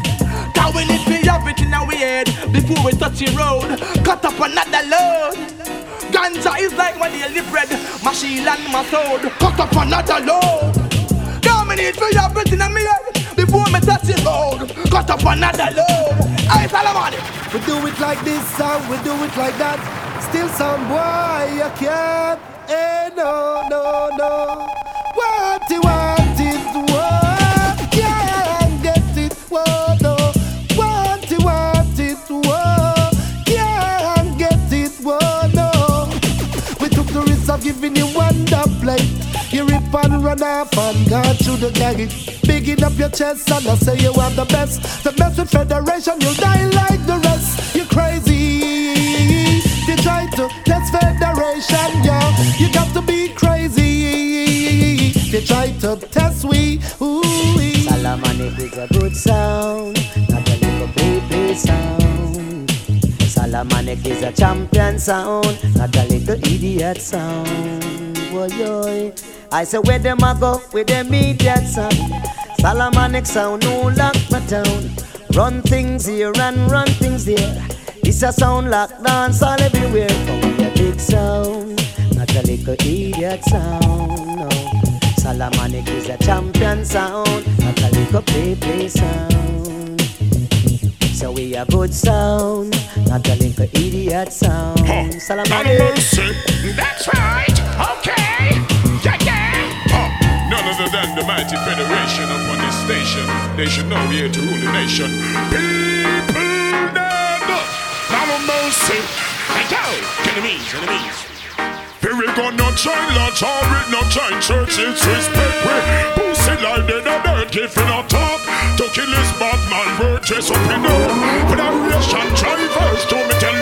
Speaker 2: Cause we need to have it in our head before we touch the road. Cut up another load. Ganja is like my daily bread, shield and my sword. Cut up another load. Me need to have it in my head before me touch the road. Cut up another load. Hey, Salamani.
Speaker 15: We do it like this and we do it like that. Still some boy you can't. Hey, no, no, no. What you want is giving you one dub plate. You rip and run off and go through the gang. Bigging up your chest and I say you are the best. The best with Federation, you'll die like the rest. You're crazy. They try to test Federation, yeah. You got to be crazy. They try to test we. Ooh,
Speaker 10: Solomonic is a good sound, not a little baby sound. Solomonic is a champion sound, not a little idiot sound. Boy, boy. I say where them a go with them idiot sound. Solomonic sound, no lock my town. Run things here and run things there. It's a sound like dance all everywhere. Come with a big sound, not a little idiot sound. No. Solomonic is a champion sound, not a little play play sound. So we a good sound, not a little idiot sound. Solomonic.
Speaker 1: mercy. That's right. Okay. Yeah, yeah. None other than the mighty federation upon this station. They should know we here to rule the nation. People. Now no mercy. Hey, yo. Enemies, enemies. Here we go, no lodge, or it no join church, it's respect Pussy like they no dirt, if you not talk. To kill this bad man, word dress up in the Federation drivers, to me tell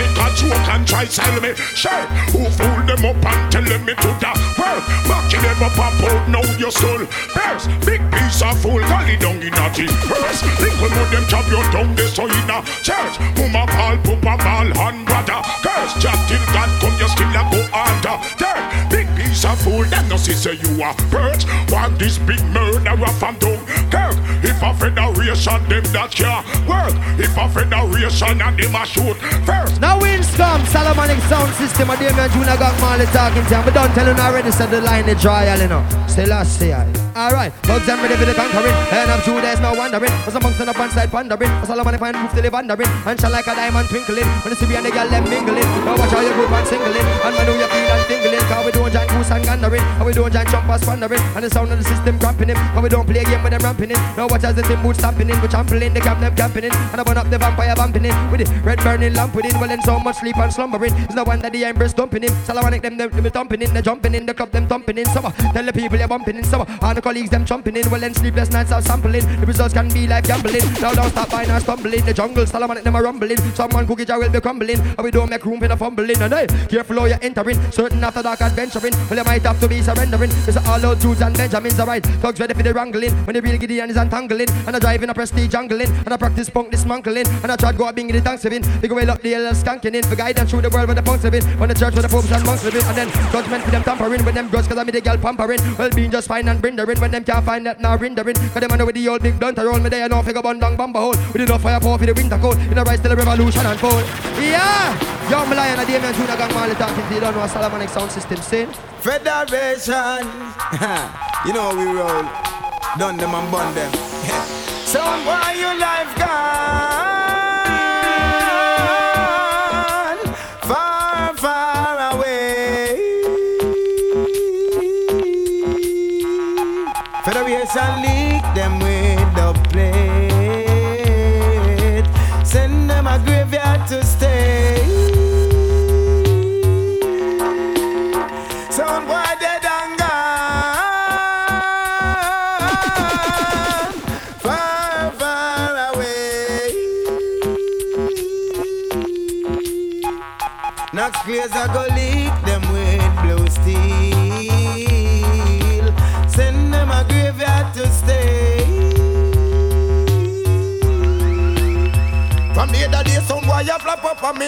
Speaker 1: Take a joke and try sell me. Sure, who fool them up and tell them me to the world Mocking them up and out, now your soul. First, big piece of fool, gully down in a tea First, we put them chop your tongue, they so in a church. Mama ball, papa ball, and brother. Curse, just till God come you still a go under. Third, big piece of fool, them no see say you a perch. Want this big murderer from down Kirk, if I a federation them that can work. If I a federation and them a shoot. First.
Speaker 26: Now wins come, Solomonic sound system And Damian Junior Gong Marley talking to him. But don't tell him I already said the line is dry, you know. Still last say Alright, bugs and ready for the conquering. And I'm true, there's no wondering Was amongst the one side pondering. Was Solomonic find roof till they wandering. And shine like a diamond twinkling. When see me and the girl them mingling. Now watch how you good man singling. And man know you feel and tingling. Cause we don't and gandering And we don't join jumpers pondering And the sound of the system cramping him And we don't play a game with them ramping in. Now watch as the team boots stamping in We trampling, the camp them camping in. And I burn up the vampire vamping in With the red burning lamp within. Well then so much sleep and slumbering. It's no wonder the embers dumping him Solomonic them, them, them thumping in. They jumping in, the club them thumping in. Summer, tell the people you're bumping in. Summer, all the colleagues them jumping in. Well then sleepless nights are sampling. The results can be like gambling. Now don't stop by now stumbling. The jungle, Solomonic them are rumbling. Someone cookie jar will be crumbling. And we don't make room for the fumbling. And hey, careful how you're entering. Certain after dark adventuring. Well you might have to be surrendering. It's all out dudes and Benjamins alright Thugs ready for the wrangling. When the real Gideon is untangling And I drive in a prestige jungling And I practice punk dismantling And I try to go a bing in the Thanksgiving They go well up the hell skanking in. For guide them through the world with the punks living. When the church with the popes and monks living. And then judgment for them tampering With them drugs cause I me the girl pampering. Well being just fine and brindering When them can't find that now rendering. Cause them know with the old big blunt roll me there No figure bun down bumper hole. With enough firepower for the winter cold. In the rise till the revolution unfold. Yeah! Young Lion and Damian Junior Gong Marley talking to you don't know what Solomonic sound system saying
Speaker 14: Federation. *laughs* you know how we roll. Done them and bun them. *laughs* so why your life gone far, far away? Federation leak them A go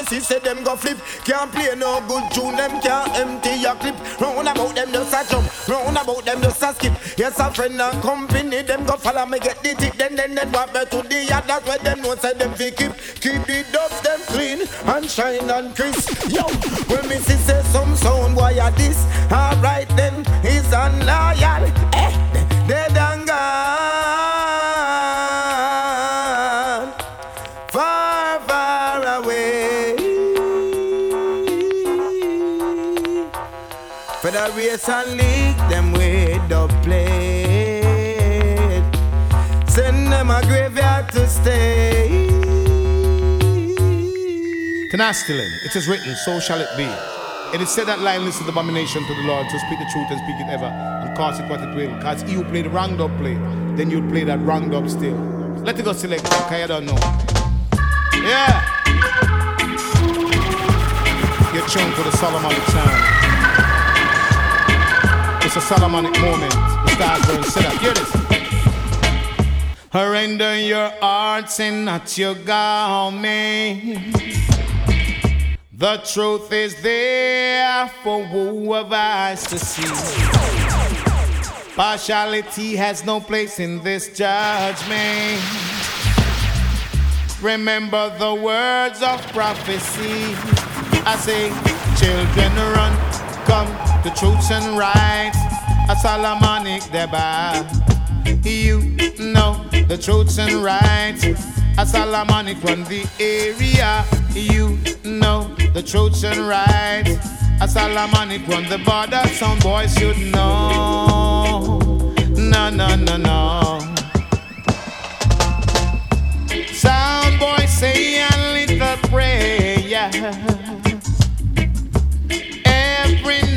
Speaker 14: see say them go flip. Can't play no good tune, them can't empty your clip. Round about them just a jump, round about them just a skip. Yes, a friend and company, them go follow me get the tick. Then then then what me to the yard, that's where them know say them fi keep. Keep the dubs them clean and shine and crisp. Yo, when me see say some sound boy a this, alright then he's unloyal. Federation leak them with the plate. Send them a graveyard to stay.
Speaker 5: Tenastilin, it is written, so shall it be. It is said that lioness is an abomination to the Lord, to speak the truth and speak it ever, and cause it what it will. Cause you play the wrong dub play, then you play that wrong dub still. Let it go select, okay, I don't know. Yeah. You're tuned to the Solomonic sound. It's a Solomonic moment. The stars burn, sit up. Hear this. Render your arts and not your garment. The truth is there for who of eyes to see. Partiality has no place in this judgment. Remember the words of prophecy. I say, children run, come, the truths and rights. A Solomonic debate. You know the truths and rights. A Solomonic run the area. You know the truths and rights. A Solomonic run the border. Some boys should know. No, no, no, no. Sound boy say a little prayer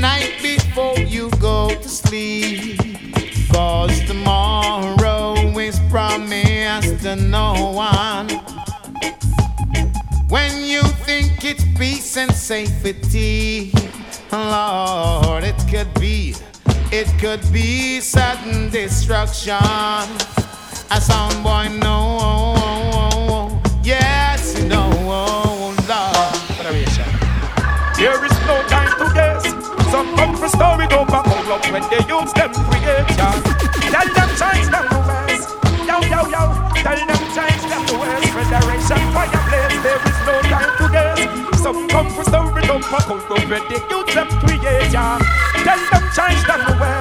Speaker 5: night before you go to sleep. Cause tomorrow is promised to no one. When you think it's peace and safety, Lord, it could be, it could be sudden destruction. A sound boy, no, yes, no, Lord.
Speaker 3: There is for story don't back up when they use them creation. Tell them change them the ways. Yo, yo, yo. Tell them change them the ways. Federation fire blaze. There is no time to guess. Some come for story don't back up when they use them creation. Tell them change them the ways.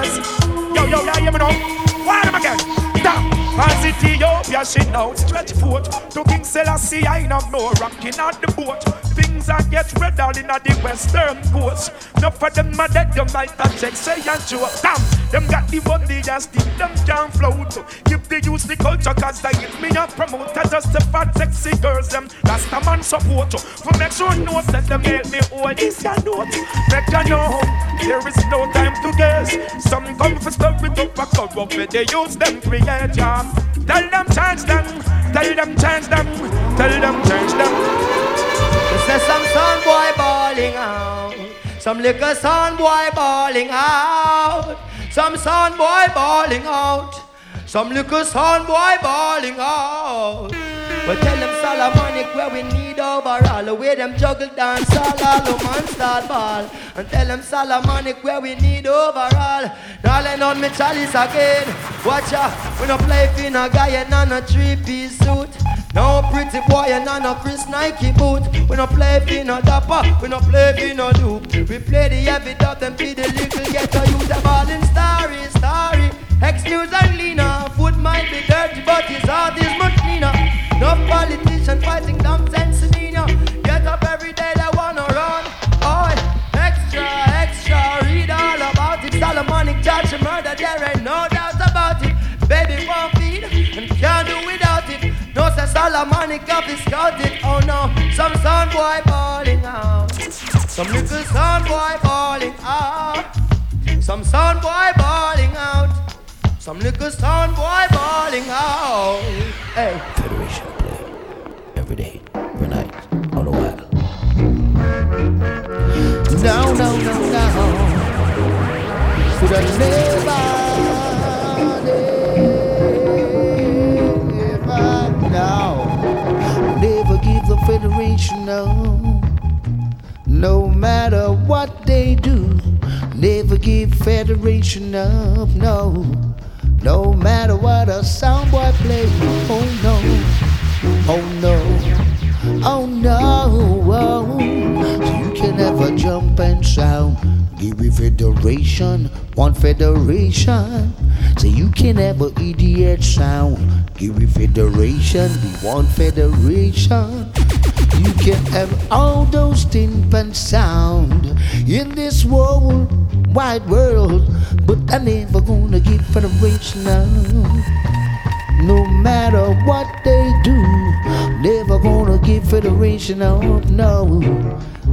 Speaker 3: She now stretch foot To King Selassie I know no rocking on the boat. Things are get red all in the western coast. Enough of them are dead, them might have check say and show Damn, them got the money just think them can't float Give the youth the culture cause they give me a promote I just the fat sexy girls them That's the man support For make sure no that them make me hold this your note. Make you know there is no time to guess. Some come for stuff with up a where they use them create yeah. Tell them change them, tell them change them, tell them change them.
Speaker 26: They say some son boy balling out, some liquor son boy balling out, some son boy balling out, some liquor son boy balling out. But tell them Solomonic where we need overall. The way them juggle dance all all ball. And tell them Solomonic where we need overall. Let on me chalice again. Watch out, we no play for no guy and on a three-piece suit. No pretty boy and on a Chris Nike boot. We no play for no dapper, we no play for no dupe. We play the heavy dub and be the little ghetto youth. The ballin' starry, starry. Excuse and leaner, foot might be dirty but his heart is much cleaner no politician fighting dumb sense in ya. Get up every day, they wanna run. Oh, extra, extra, read all about it. Solomonic judge murder, there ain't no doubt about it. Baby won't feed and can't do without it. No, say Solomonic up is it. Oh no, some son boy falling out. Some little son boy falling out. Some son boy falling out. Some little son boy balling out. Hey.
Speaker 27: Federation play every day, every night, all the while.
Speaker 9: No, no, no, no. Could never, never, no. Never give the Federation no. No matter what they do, never give Federation up, no. No matter what a soundboy play, oh no, oh no, oh no, oh. You can never jump and sound. Give me federation, one federation. So you can have never idiot sound. Give me federation, be one federation. You can have all those timpans sound in this world, wide world, but I never gonna give federation now. No matter what they do, never gonna give federation up, no.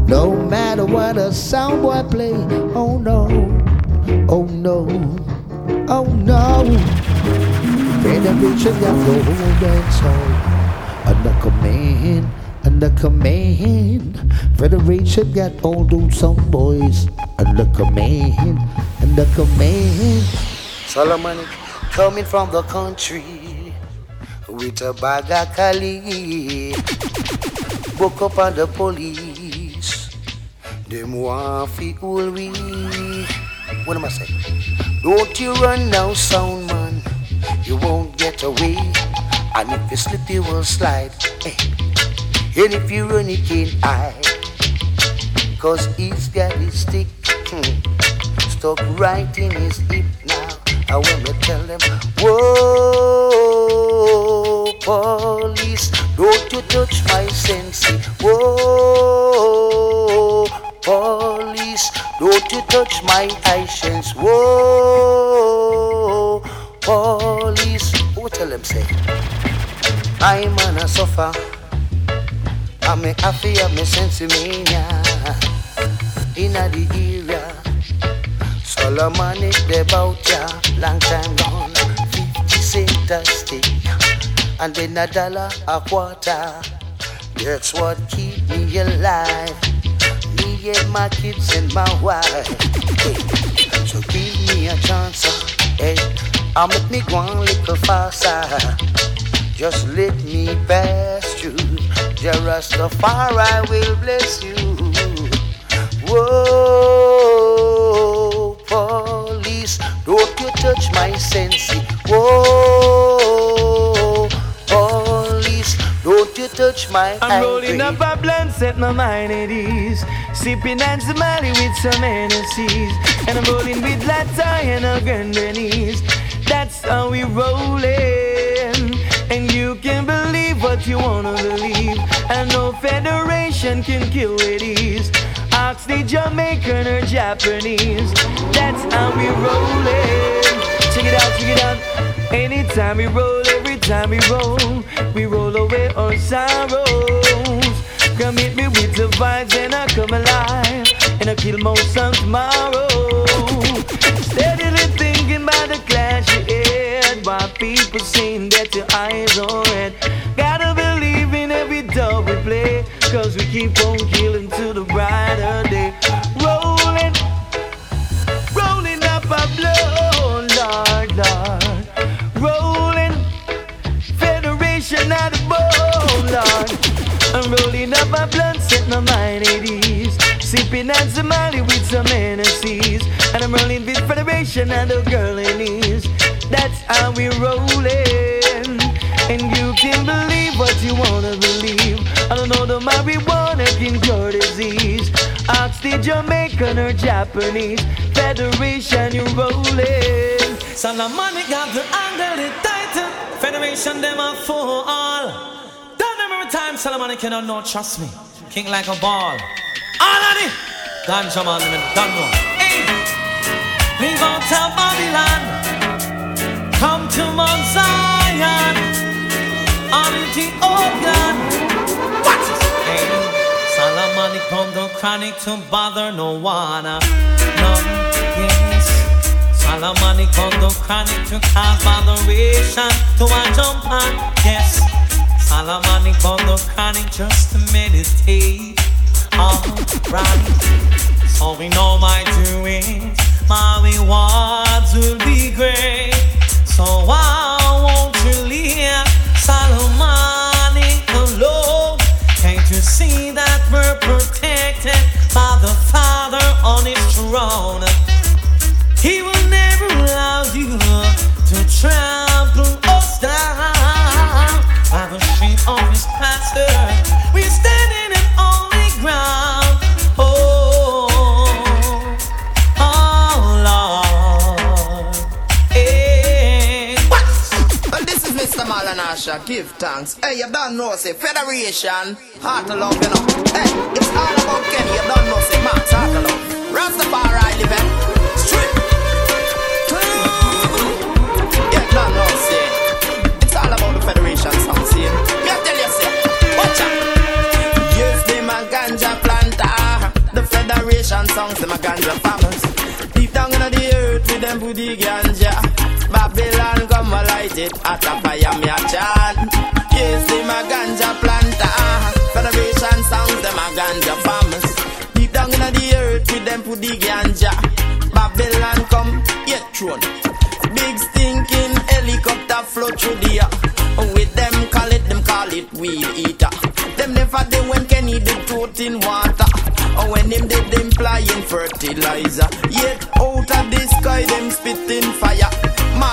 Speaker 9: No matter what a sound boy play, oh no, oh no, oh no. Federation got the dance hall under command. Federation got all those sound boys under command, under command. Solomon coming from the country with a bag of Cali. Book up on the police. Them want fi. What am I saying? Don't you run now, sound man. You won't get away. And if you slip, you will slide. Hey. And if you run, you can't hide. Cause he's got his stick hmm, stuck right in his hip now. I wanna tell them, whoa, police, don't you touch my sense. Whoa, police, don't you touch my actions. Whoa, police, who tell them say, I'm gonna suffer. I'm a happy, I'm a sensimania in the area. Solomonic the bout ya, long time gone. Fifty cent a stick, and then a dollar a quarter. That's what keep me alive. Me and my kids and my wife. So give me a chance, uh, hey. I'll make me go on little faster. Just let me pass through. Jah Rastafari will bless you. Whoa, police, don't you touch my sense. Whoa, police, don't you touch my
Speaker 10: I'm rolling
Speaker 9: ivory.
Speaker 10: up a blunt, set my mind at ease. Sipping and Somali with some NSCs. And I'm rolling with Latta and a Grenadines. That's how we rollin'. And you can what you wanna believe. And no federation can kill with ease. Ask the Jamaican or Japanese. That's how we rollin'. Check it out, check it out. Anytime we roll, every time we roll, we roll away our sorrows. Come hit me with the vibes and I come alive. And I kill most on tomorrow. Steadily While people saying that your eyes on red. Gotta believe in every dub we play. Cause we keep on killing to the brighter day. Rolling, rolling up a blow, Lord, Lord. Rolling, Federation of the bone, Lord. I'm rolling up my blunt, set my mind at ease. Sipping on Somali with some NSCs. And I'm rolling with Federation and the girl in ease. That's how we rolling. And you can believe what you wanna believe. I don't know the marijuana can cure disease. Ask the Jamaican or Japanese. Federation, you rolling.
Speaker 28: Solomonic got the angle it tighten. Federation them are for all. Don't remember time Solomonic cannot know, trust me. King like a ball. All of it. Ganja man, don't know. Hey, leave out of Babylon. Come to Mount Zion. On Ethiopian. Watch this. Hey, Solomonic on the chronic to bother no one. No, yes. Solomonic on the chronic to cause botheration to a jump on. Yes. Solomonic on the chronic just to meditate. Alright. So we know my doings, my rewards will be great. So why won't you leave Solomonic alone? Can't you see that we're protected by the Father on his throne? He will never allow you to trample us down the his. We're standing in only ground.
Speaker 29: Malanasha. Give thanks. Hey, you don't know, say Federation. Heart of love, you know. Hey, it's all about Kenny. You don't know, say Max. Heart of love. Rastafari living. Straight. Yeah, you don't know, say. It's all about the Federation sound, see. Me I tell you, say. Watch out. Yes, them ganja planter. The Federation songs, them a ganja farmers. Deep down in the earth with them the ganja. Babylon a light it at a fire me a chant. Yes, them a ganja planter. Federation songs, them a ganja farmers. Deep down in the earth with them put the ganja. Babylon come, get thrown. Big stinking helicopter flow through the air. With them call it, them call it weed eater. Them never did when Kenny did tote in water. Or when him did them flying fertilizer. Yet out of the sky them spitting fire.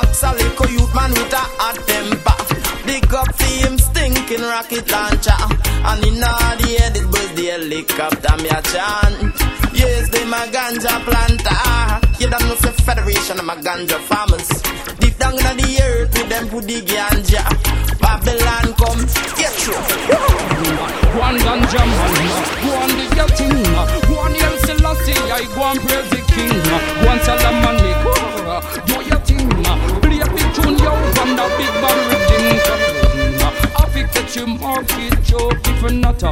Speaker 29: Little youth man with a hot temper. Big up for him stinking rocket launcher. And in all the head it was the helicopter me a chant. Yes, they my ganja planter. You don't know the federation of my ganja farmers. Deep down in the earth with them put the ganja.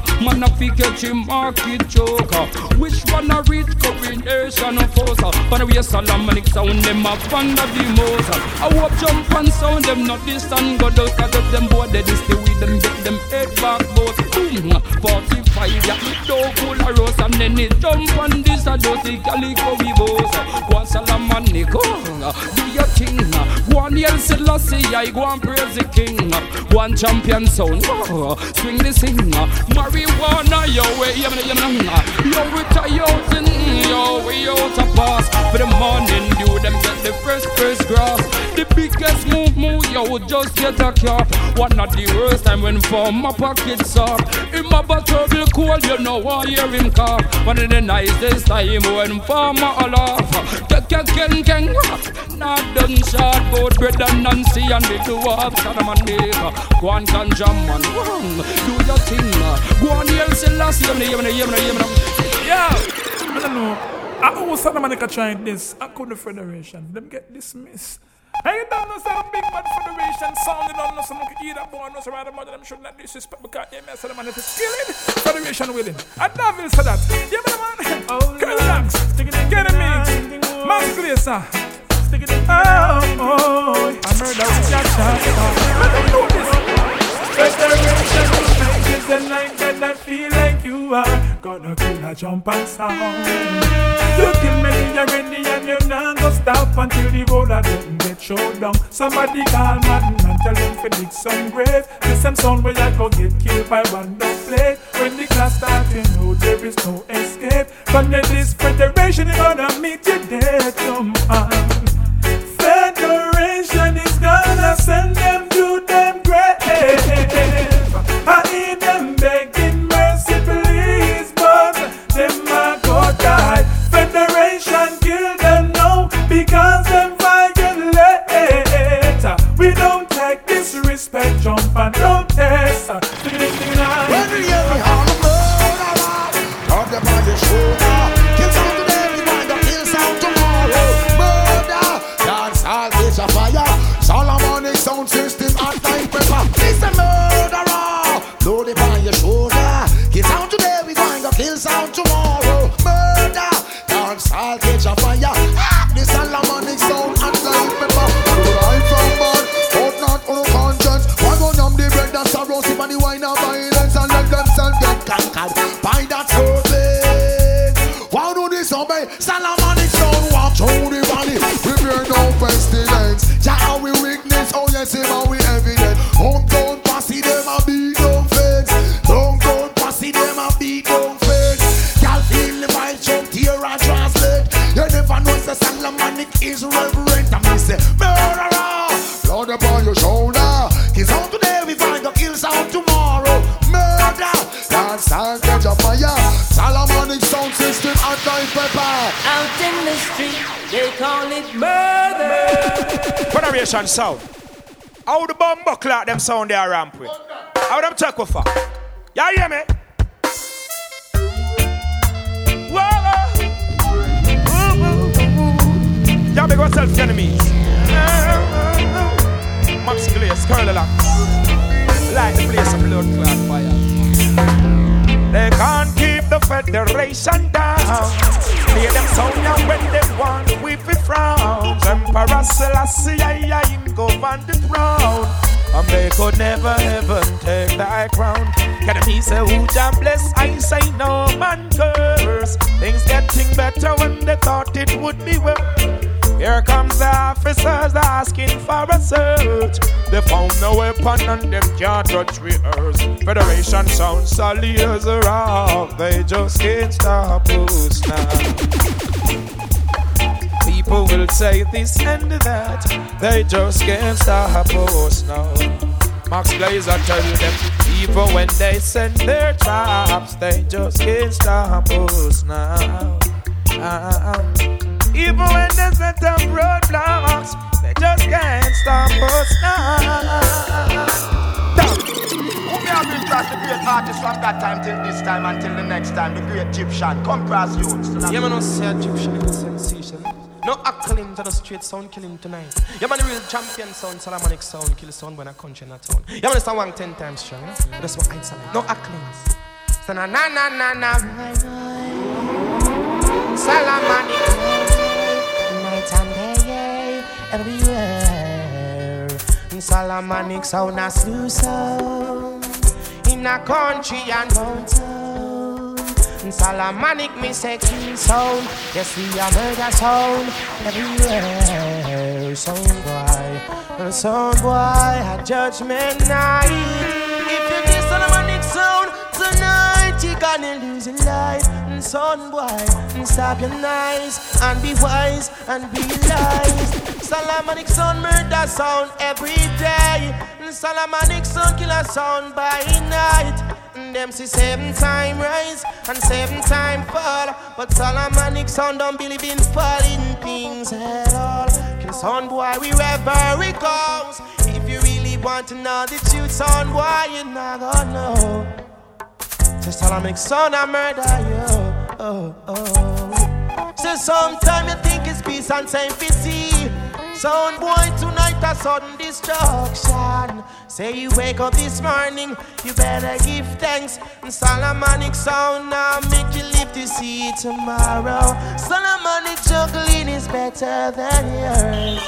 Speaker 30: A man I fi catch him market joke. Which one a reach combination of force? But we a Solomonic sound them a fan of the most. I hope jump and sound them not distant go out cause if them boy they this the way them get them head back both. Boom, 45 yeah, don't pull a rose and then it jump on this a dirty calico we both. One Solomonic, oh, do your thing. One Haile Selassie, I go and praise the king. One champion sound, swing the sing. Marijuana, yo, yeah, yeah, yeah, yo, we out in, yo, we out a pass. For the morning, you them get the first, first grass. The biggest move, move, yo, just get a cap. One of the worst time when for my pockets up. In my trouble cold, you know, I hear him cough. One of the nicest time when farmer all off. Take a ken ken, not done short, both bread and Nancy and the two of Sadaman Baker. Go on, ganja man, do your thing. Go on, Haile Selassie, yemna, yemna, yemna, yemna.
Speaker 31: Yeah, I don't know. I always said I'm trying this. I could the federation. Them get dismissed. And you don't know some big bad federation sounding on no some either born no so rather mother them should not disrespect because they mess the man if it's killing federation willing. And Davil said that. Yeah man man. Oh Relax. Get a mix. Max Glazer. Stick it in. Oh, oh, I murder with your shot. Let them do this. Federation the night that I feel like you are gonna kill a jump and sound. You kill me, you're ready and you're not gonna stop until the road of them get showed down. Somebody call Madden and tell him to dig some grave. This some sound where I go get killed by random plate. When the class starts, you know there is no escape. From this federation, you're gonna meet your death. Come on. Federation is gonna send them to them grave.
Speaker 32: Murder. Sound. How the
Speaker 3: bomb buckler them sound they are ramp with? How them talk with for? Y'all hear me? Y'all big yourself enemies. Max Glaze, Curly Lock. Light the place of blood clot fire. They can't keep the federation down.
Speaker 14: Play them sound and when they want, we fi frown. Emperor Selassie, I him govern the throne. And they could never ever take thy crown. Can me say who Jah bless? I say no man curse. Things getting better when they thought it would be worse. Here comes the officers asking for a search. They found no weapon and them can't touch rehearse. Federation sounds solid as a rock. They just can't stop us now. People will say this and that. They just can't stop us now. Max Glazer tell them, even when they send their traps, they just can't stop us now. Ah. Even when they set up roadblocks, they just can't stop us now.
Speaker 33: Who me have been trust the great artist from that time till this time until the next time, the great Egyptian. Come cross you.
Speaker 14: Yeah, man, no say Egyptian is a sensation. No acclaim to the straight sound killing tonight. Yeah, man, the real champion sound, Solomonic sound, kill sound when I country in a town. Yeah, man, a one ten times strong. Yeah? That's what I say. No acclaims. So na na na na na. Solomonic.
Speaker 34: Night and day, everywhere.
Speaker 14: Solomonic sound a slew sound in a country and mountain. Solomonic me say kill sound, yes we a murder sound everywhere. Sound boy, sound boy, a judgment night. If you gonna lose your life. And son boy, and stop your nice and be wise and be lies. Solomonic sound murder sound every day. And Solomonic sound killer sound by night. And them see seven time rise and seven time fall. But Solomonic sound don't believe in falling things at all. Kill sound boy, wherever it goes. If you really want to know the truth, sound boy, you're not gonna know. Just Solomonic sound I murder you. Oh, oh. So sometimes you think it's peace and safety. Sound boy, tonight a sudden destruction. Say you wake up this morning, you better give thanks. And Solomonic sound now make you live to see tomorrow. Solomonic juggling is better than yours.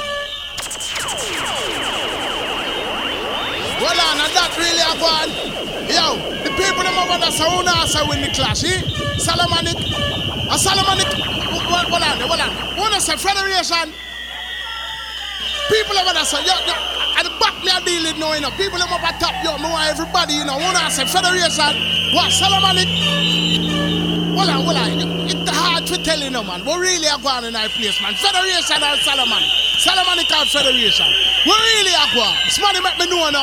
Speaker 1: Well, on, and that really a one. Yo, the people them over there sound also win the clash, eh? Solomonic, a well, well on, well on. Wanna say Federation? People over say, yo, yo, at the back me are dealing now, you know. People them up at top, yo, me want everybody, you know. Wanna say Federation? What, Solomonic? Well on, well on. It's hard to tell you, know, man. We really are going in our place, man. Federation or Solomon? Solomonic or Federation? We really are going. Somebody make me know, no.